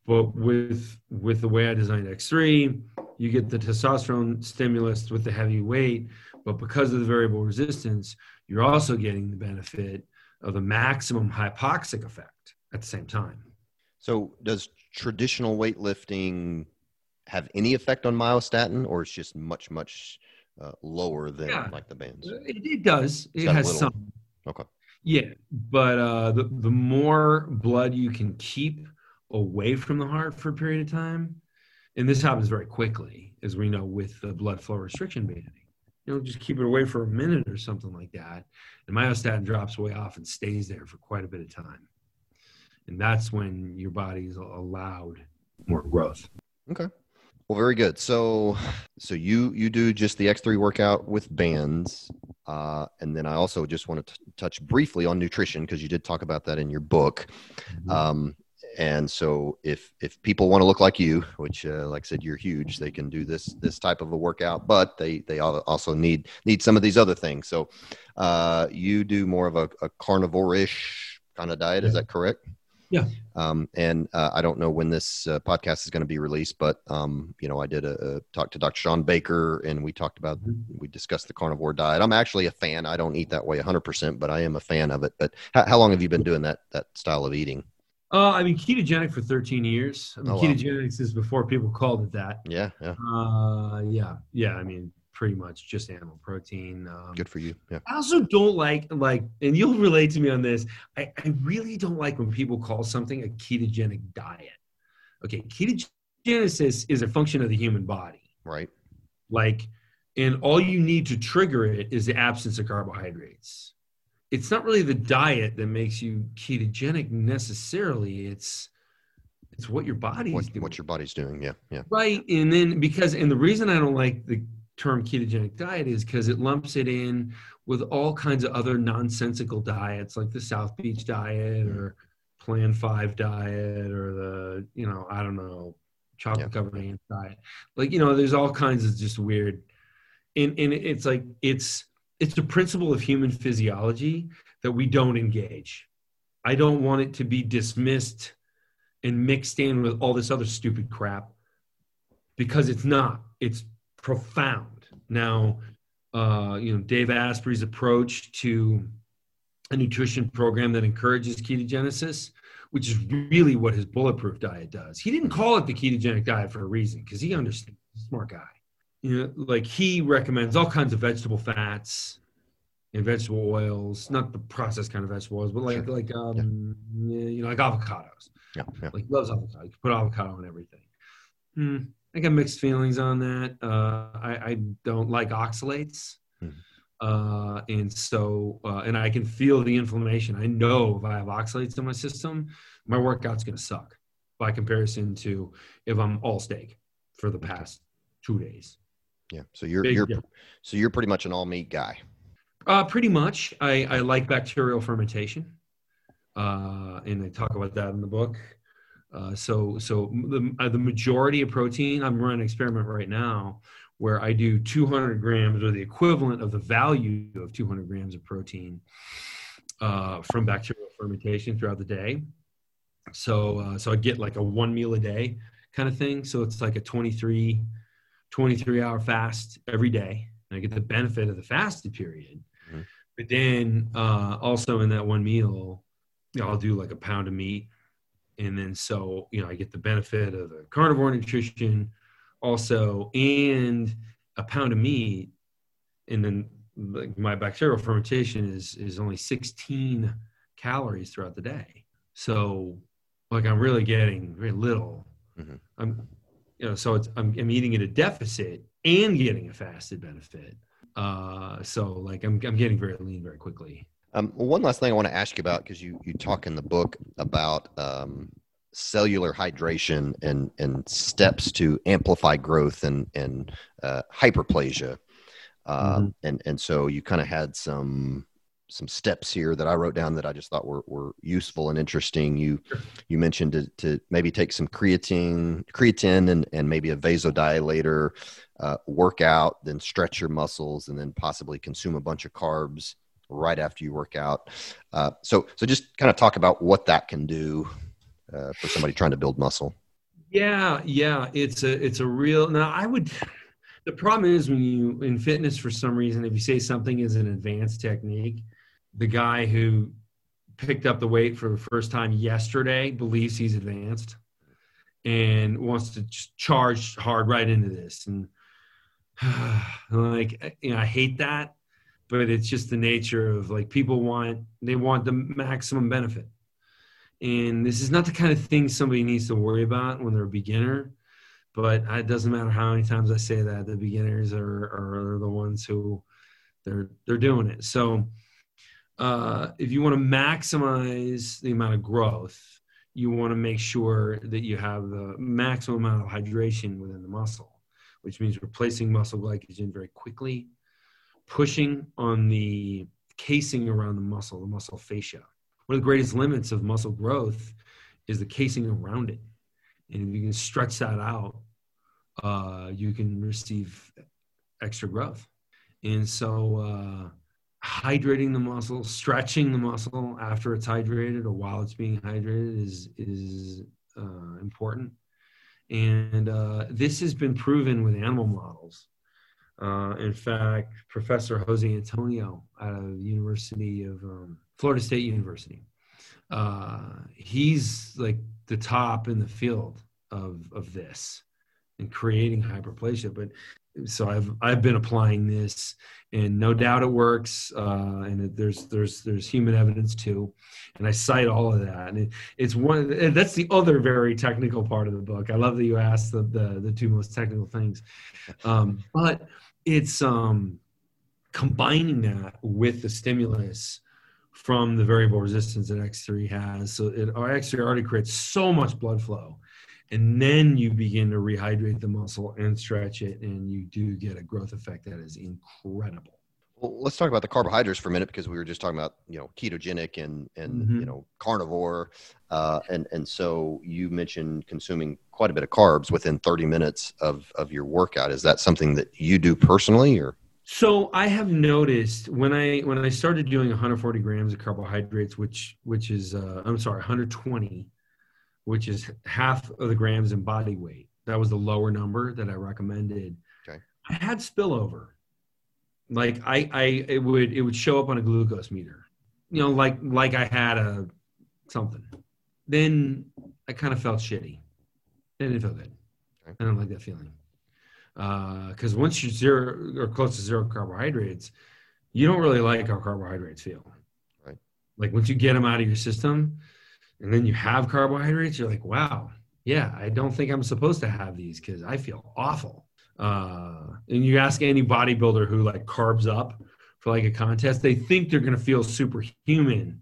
But with with the way I designed X3, you get the testosterone stimulus with the heavy weight, but because of the variable resistance, you're also getting the benefit of the maximum hypoxic effect at the same time. So does traditional weightlifting have any effect on myostatin or it's just much much uh, lower than yeah, like the bands? It, it does. It has some. Okay. Yeah, but uh, the the more blood you can keep away from the heart for a period of time, and this happens very quickly, as we know with the blood flow restriction banding. You know, just keep it away for a minute or something like that, and myostatin drops way off and stays there for quite a bit of time, and that's when your body is allowed more growth. Okay. Well, very good. So, so you you do just the X3 workout with bands, uh, and then I also just want to t- touch briefly on nutrition because you did talk about that in your book. Mm-hmm. Um, and so, if if people want to look like you, which, uh, like I said, you're huge, they can do this this type of a workout, but they they also need need some of these other things. So, uh, you do more of a, a carnivore-ish kind of diet. Yeah. Is that correct? Yeah. Um, and uh, I don't know when this uh, podcast is going to be released, but um, you know, I did a, a, talk to Dr. Shawn Baker, and we talked about mm-hmm. we discussed the carnivore diet. I'm actually a fan. I don't eat that way 100, percent but I am a fan of it. But how, how, long have you been doing that that style of eating? Uh, I mean, ketogenic for 13 years. I mean, oh, ketogenics wow. is before people called it that. Yeah, yeah. Uh, yeah, yeah. I mean, pretty much just animal protein. Um, Good for you. Yeah. I also don't like like, and you'll relate to me on this. I, I really don't like when people call something a ketogenic diet. Okay, ketogenesis is a function of the human body. Right. Like, and all you need to trigger it is the absence of carbohydrates. It's not really the diet that makes you ketogenic necessarily. It's it's what your body's what, doing. What your body's doing, yeah, yeah. Right, and then because and the reason I don't like the term ketogenic diet is because it lumps it in with all kinds of other nonsensical diets like the South Beach diet or Plan 5 diet or the, you know, I don't know, chocolate covered yeah. ants diet. Like, you know, there's all kinds of just weird. And, and it's like, it's, it's a principle of human physiology that we don't engage. I don't want it to be dismissed and mixed in with all this other stupid crap because it's not. It's profound. Now, uh, you know, Dave Asprey's approach to a nutrition program that encourages ketogenesis, which is really what his bulletproof diet does. He didn't call it the ketogenic diet for a reason because he understands. Smart guy. You know, like he recommends all kinds of vegetable fats and vegetable oils, not the processed kind of vegetable oils, but like like um, yeah. you know, like avocados. Yeah, yeah. Like loves avocado. You can put avocado on everything. Hmm. I got mixed feelings on that. Uh, I, I, don't like oxalates. Hmm. Uh, and so, uh, and I can feel the inflammation. I know if I have oxalates in my system, my workout's going to suck by comparison to if I'm all steak for the past two days. Yeah. So you're, Big you're, difference. so you're pretty much an all meat guy. Uh, pretty much. I, I like bacterial fermentation. Uh, and I talk about that in the book. Uh, so so the, uh, the majority of protein, I'm running an experiment right now where I do 200 grams or the equivalent of the value of 200 grams of protein uh, from bacterial fermentation throughout the day. So uh, so I get like a one meal a day kind of thing. So it's like a 23 23 hour fast every day, and I get the benefit of the fasted period. Mm-hmm. But then uh, also in that one meal, you know, I'll do like a pound of meat and then so you know i get the benefit of the carnivore nutrition also and a pound of meat and then like my bacterial fermentation is is only 16 calories throughout the day so like i'm really getting very little mm-hmm. i'm you know so it's I'm, I'm eating at a deficit and getting a fasted benefit. Uh so like i'm, I'm getting very lean very quickly. Um, one last thing I want to ask you about because you you talk in the book about um, cellular hydration and and steps to amplify growth and and uh, hyperplasia, uh, mm-hmm. and and so you kind of had some some steps here that I wrote down that I just thought were, were useful and interesting. You sure. you mentioned to, to maybe take some creatine, creatine, and and maybe a vasodilator, uh, work out, then stretch your muscles, and then possibly consume a bunch of carbs right after you work out. Uh, so so just kind of talk about what that can do uh, for somebody trying to build muscle. Yeah, yeah, it's a it's a real. Now I would. The problem is when you in fitness for some reason, if you say something is an advanced technique, the guy who picked up the weight for the first time yesterday believes he's advanced and wants to charge hard right into this. And like you know i hate that but it's just the nature of like people want they want the maximum benefit. And this is not the kind of thing somebody needs to worry about when they're a beginner but it doesn't matter how many times i say that the beginners are, are the ones who they're they're doing it. So uh, if you want to maximize the amount of growth you want to make sure that you have the maximum amount of hydration within the muscle which means replacing muscle glycogen very quickly pushing on the casing around the muscle, the muscle fascia. One of the greatest limits of muscle growth is the casing around it. And if you can stretch that out, uh, you can receive extra growth. And so, uh, hydrating the muscle, stretching the muscle after it's hydrated or while it's being hydrated is is uh, important. And uh, this has been proven with animal models uh, in fact, Professor Jose Antonio out of University of um, Florida State University, uh, he's like the top in the field of of this and creating hyperplasia. But so I've I've been applying this, and no doubt it works. Uh, and it, there's there's there's human evidence too, and I cite all of that. And it, it's one that's the other very technical part of the book. I love that you asked the the, the two most technical things, um, but it's um, combining that with the stimulus from the variable resistance that X3 has. So it, our X3 already creates so much blood flow. And then you begin to rehydrate the muscle and stretch it, and you do get a growth effect that is incredible. Well, let's talk about the carbohydrates for a minute because we were just talking about you know ketogenic and and mm-hmm. you know carnivore, uh, and and so you mentioned consuming quite a bit of carbs within 30 minutes of, of your workout. Is that something that you do personally or? So I have noticed when I when I started doing 140 grams of carbohydrates, which which is uh, I'm sorry 120, which is half of the grams in body weight. That was the lower number that I recommended. Okay. I had spillover. Like I I it would it would show up on a glucose meter. You know, like like I had a something. Then I kind of felt shitty. It didn't feel good. Okay. I don't like that feeling. Because uh, once you're zero or close to zero carbohydrates, you don't really like how carbohydrates feel. Right. Like once you get them out of your system and then you have carbohydrates, you're like, wow, yeah, I don't think I'm supposed to have these because I feel awful. Uh, and you ask any bodybuilder who like carbs up for like a contest, they think they're going to feel superhuman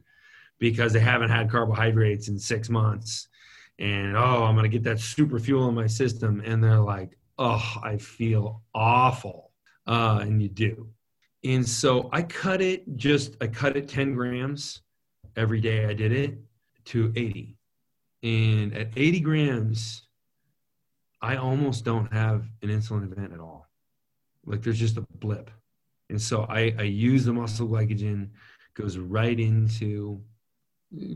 because they haven't had carbohydrates in six months and oh, I'm going to get that super fuel in my system. And they're like, oh, I feel awful. Uh, and you do. And so I cut it just, I cut it 10 grams every day I did it to 80. And at 80 grams, I almost don't have an insulin event at all. Like there's just a blip. And so I, I use the muscle glycogen, goes right into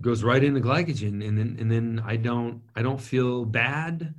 goes right into glycogen and then and then I don't I don't feel bad.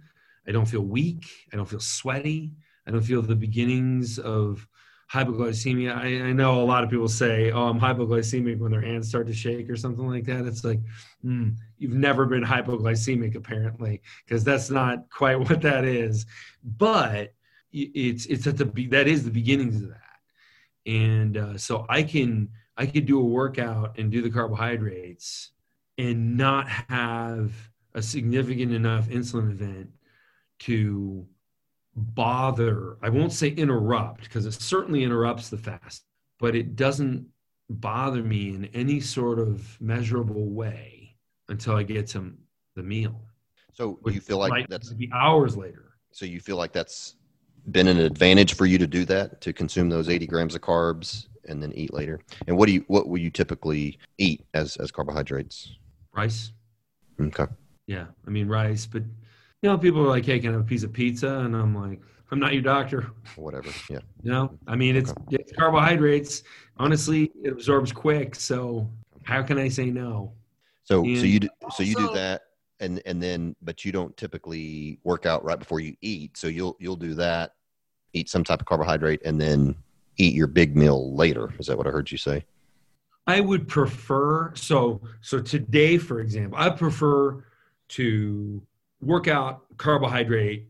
I don't feel weak. I don't feel sweaty. I don't feel the beginnings of hypoglycemia. I, I, know a lot of people say, "Oh, I'm hypoglycemic" when their hands start to shake or something like that. It's like mm, you've never been hypoglycemic, apparently, because that's not quite what that is. But it's it's at the that is the beginnings of that, and uh, so I can I could do a workout and do the carbohydrates and not have a significant enough insulin event to bother i won't say interrupt because it certainly interrupts the fast but it doesn't bother me in any sort of measurable way until i get to the meal so you feel like that's be hours later so you feel like that's been an advantage for you to do that to consume those 80 grams of carbs and then eat later. And what do you what will you typically eat as as carbohydrates? Rice. Okay. Yeah, I mean rice, but you know, people are like, "Hey, can I have a piece of pizza?" And I'm like, "I'm not your doctor." Whatever. Yeah. You know, I mean, it's, okay. it's carbohydrates. Honestly, it absorbs quick. So how can I say no? So and so you do, so you do that, and and then but you don't typically work out right before you eat. So you'll you'll do that, eat some type of carbohydrate, and then eat your big meal later. Is that what I heard you say? I would prefer so so today, for example, I prefer to work out carbohydrate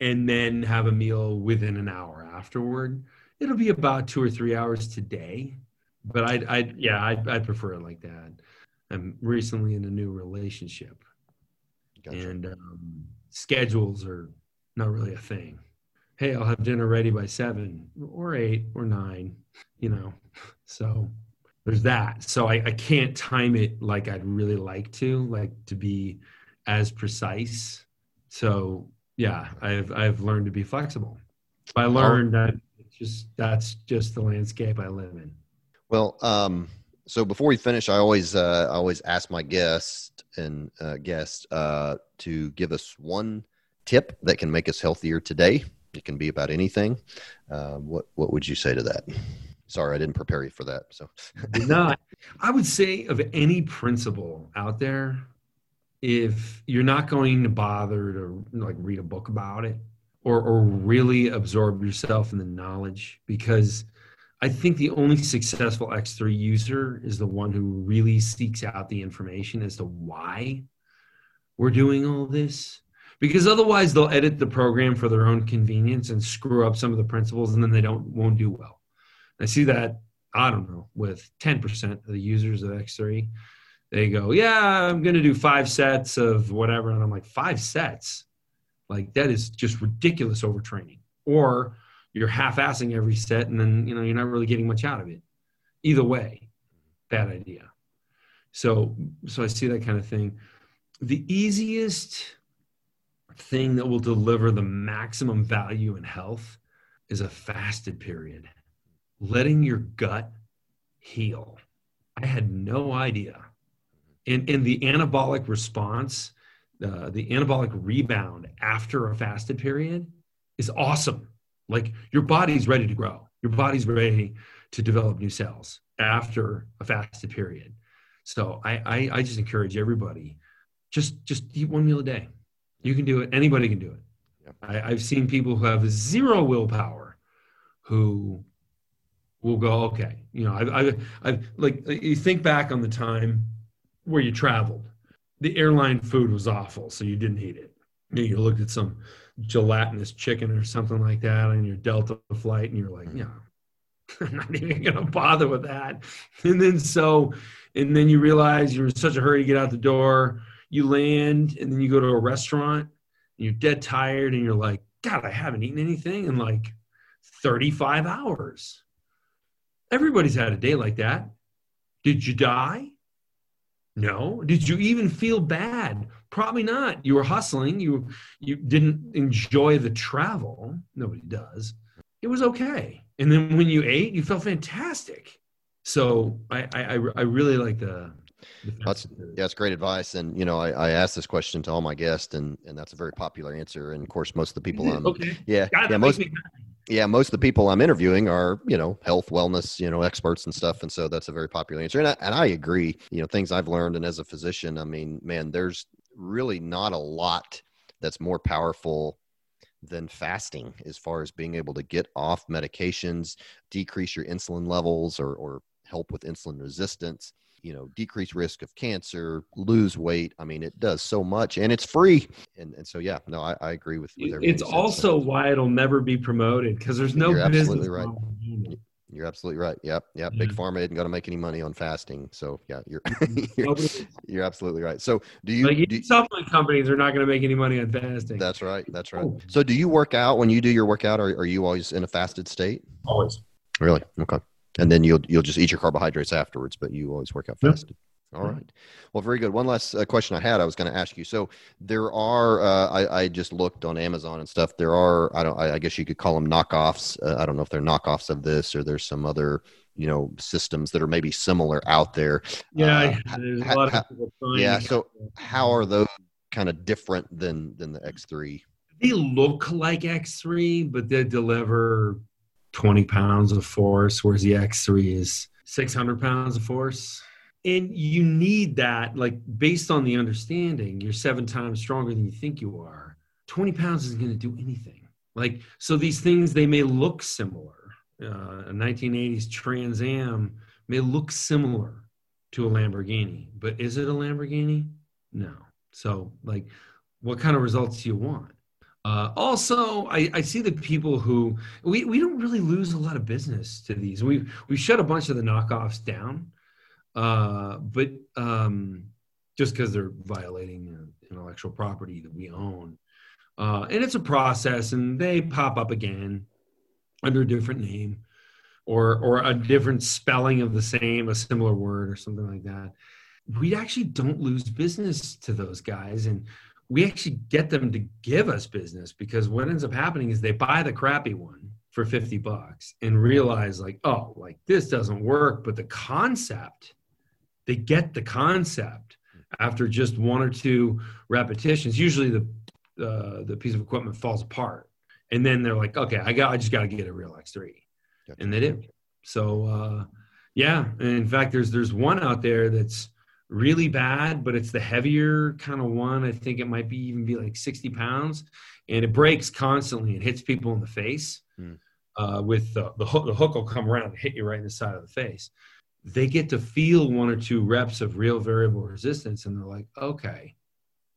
and then have a meal within an hour afterward. It'll be about two or three hours today, but I'd, I'd yeah, I'd, I'd prefer it like that. I'm recently in a new relationship, gotcha. and um, schedules are not really a thing. Hey, I'll have dinner ready by seven or eight or nine, you know. So there's that. So I, I can't time it like I'd really like to, like to be as precise. So yeah, I've I've learned to be flexible. I learned that just that's just the landscape I live in. Well, um, so before we finish, I always uh, I always ask my guest and uh, guest uh, to give us one tip that can make us healthier today. It can be about anything. Uh, what what would you say to that? Sorry, I didn't prepare you for that. So no, I would say of any principle out there, if you're not going to bother to like read a book about it or or really absorb yourself in the knowledge because I think the only successful X3 user is the one who really seeks out the information as to why we're doing all this. Because otherwise they'll edit the program for their own convenience and screw up some of the principles and then they don't won't do well. I see that, I don't know, with 10% of the users of X3 they go, yeah, I'm going to do five sets of whatever. And I'm like, five sets? Like that is just ridiculous overtraining. Or you're half-assing every set and then, you know, you're not really getting much out of it. Either way, bad idea. So, so I see that kind of thing. The easiest thing that will deliver the maximum value in health is a fasted period. Letting your gut heal. I had no idea and, and the anabolic response, uh, the anabolic rebound after a fasted period is awesome. Like your body's ready to grow, your body's ready to develop new cells after a fasted period. So I, I, I just encourage everybody just just eat one meal a day. You can do it. Anybody can do it. I, I've seen people who have zero willpower who will go, okay, you know, I, I, I like you think back on the time where you traveled. The airline food was awful, so you didn't eat it. You looked at some gelatinous chicken or something like that on your Delta flight, and you're like, yeah, I'm not even gonna bother with that. And then so, and then you realize you're in such a hurry to get out the door. You land, and then you go to a restaurant, and you're dead tired, and you're like, God, I haven't eaten anything in like 35 hours. Everybody's had a day like that. Did you die? No. Did you even feel bad? Probably not. You were hustling. You you didn't enjoy the travel. Nobody does. It was okay. And then when you ate, you felt fantastic. So I I, I really like the. That's yeah, that's great advice. And you know, I, I asked this question to all my guests, and and that's a very popular answer. And of course, most of the people on okay. yeah God, yeah most yeah, most of the people I'm interviewing are, you know, health, wellness, you know, experts and stuff. And so that's a very popular answer. And I, and I agree, you know, things I've learned. And as a physician, I mean, man, there's really not a lot that's more powerful than fasting as far as being able to get off medications, decrease your insulin levels or, or help with insulin resistance you know decrease risk of cancer lose weight i mean it does so much and it's free. And, and so yeah no i, I agree with, with it's also why it'll never be promoted because there's no you're business absolutely right. you're absolutely right. Yep yep. Yeah. big pharma isn't going to make any money on fasting so yeah you're you're, you're, absolutely right. So do you like do, supplement companies are not going to make any money on fasting. That's right that's right. Oh. so do you work out when you do your workout are, are you always in a fasted state? Always. Really? Okay and then you'll you'll just eat your carbohydrates afterwards but you always work out fasted yep. all right. Well very good. One last uh, question i had i was going to ask you. So there are uh, I, I just looked on amazon and stuff. There are i don't i, I guess you could call them knockoffs. Uh, i don't know if they're knockoffs of this or there's some other you know systems that are maybe similar out there. Yeah, uh, there's a lot of people Yeah, so how are those kind of different than than the X3? They look like X3, but they deliver 20 pounds of force, whereas the X3 is 600 pounds of force. And you need that, like based on the understanding, you're seven times stronger than you think you are. 20 pounds isn't going to do anything. Like, so these things, they may look similar uh, a 1980s Trans Am may look similar to a Lamborghini, but is it a Lamborghini? No. So, like, what kind of results do you want? Uh, also, I, I, see the people who we, we don't really lose a lot of business to these. We've we shut a bunch of the knockoffs down, uh, but um, just because they're violating intellectual property that we own, uh, and it's a process, and they pop up again under a different name or or a different spelling of the same a similar word or something like that we actually don't lose business to those guys and we actually get them to give us business because what ends up happening is they buy the crappy one for 50 bucks and realize like oh like this doesn't work. But the concept they get the concept after just one or two repetitions. Usually the uh, the piece of equipment falls apart. And then they're like, okay, I got, I just got to get a real X3, gotcha. and they did. So, uh, yeah, and in fact, there's there's one out there that's really bad, but it's the heavier kind of one. I think it might be even be like 60 pounds, and it breaks constantly and hits people in the face. Hmm. Uh, with the, the hook, the hook will come around and hit you right in the side of the face. They get to feel one or two reps of real variable resistance, and they're like, okay,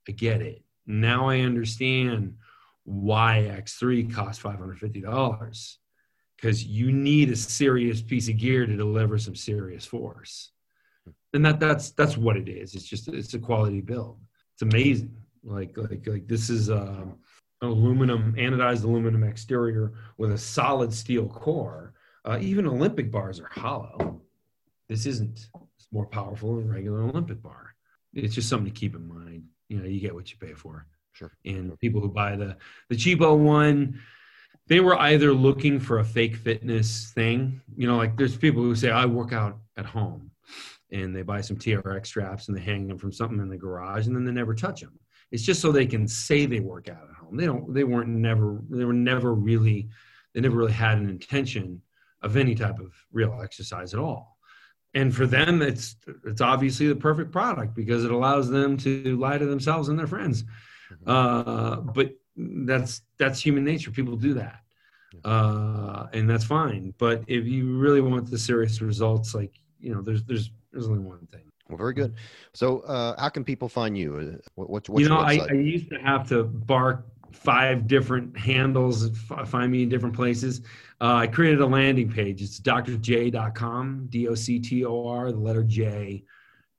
I get it. Now I understand why X3 costs $550 because you need a serious piece of gear to deliver some serious force. And that that's that's what it is. It's just it's a quality build. It's amazing. Like like like this is uh, aluminum anodized aluminum exterior with a solid steel core. Uh, even Olympic bars are hollow. This isn't it's more powerful than regular Olympic bar. It's just something to keep in mind. You know, you get what you pay for. Sure. And people who buy the the cheapo one, they were either looking for a fake fitness thing. You know, like there's people who say I work out at home, and they buy some TRX straps and they hang them from something in the garage, and then they never touch them. It's just so they can say they work out at home. They don't. They weren't never. They were never really. They never really had an intention of any type of real exercise at all and for them it's it's obviously the perfect product because it allows them to lie to themselves and their friends Mm-hmm. Uh, but that's that's human nature. People do that, uh, and that's fine. But if you really want the serious results, like you know, there's there's there's only one thing. Well, very good. So, uh, how can people find you? Uh, what, what's, what's you know, I, I, used to have to bark five different handles, find me in different places. Uh, I created a landing page. It's doctorj.com, D O C T O R, the letter J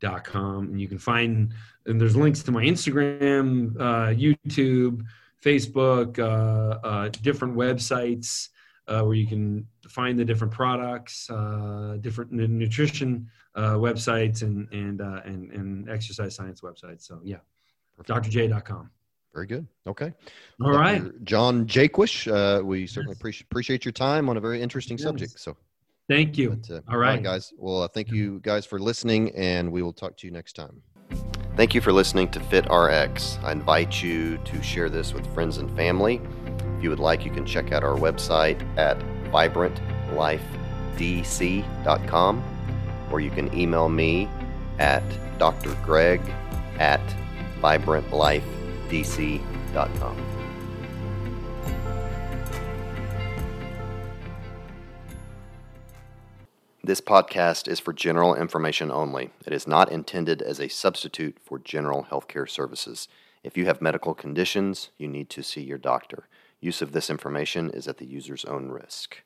dot com and you can find and there's links to my instagram uh, youtube facebook uh, uh, different websites uh, where you can find the different products uh, different nutrition uh, websites and and, uh, and and exercise science websites so yeah doctorj.com very good okay All Dr. right, john jaquish we certainly yes. appreciate, appreciate your time on a very interesting yes. subject so Thank you. But, uh, all, right. all right, guys. Well, uh, thank you guys for listening, and we will talk to you next time. Thank you for listening to Fit RX. I invite you to share this with friends and family. If you would like, you can check out our website at vibrantlifedc.com, or you can email me at drgreg at vibrantlifedc.com. This podcast is for general information only. It is not intended as a substitute for general healthcare services. If you have medical conditions, you need to see your doctor. Use of this information is at the user's own risk.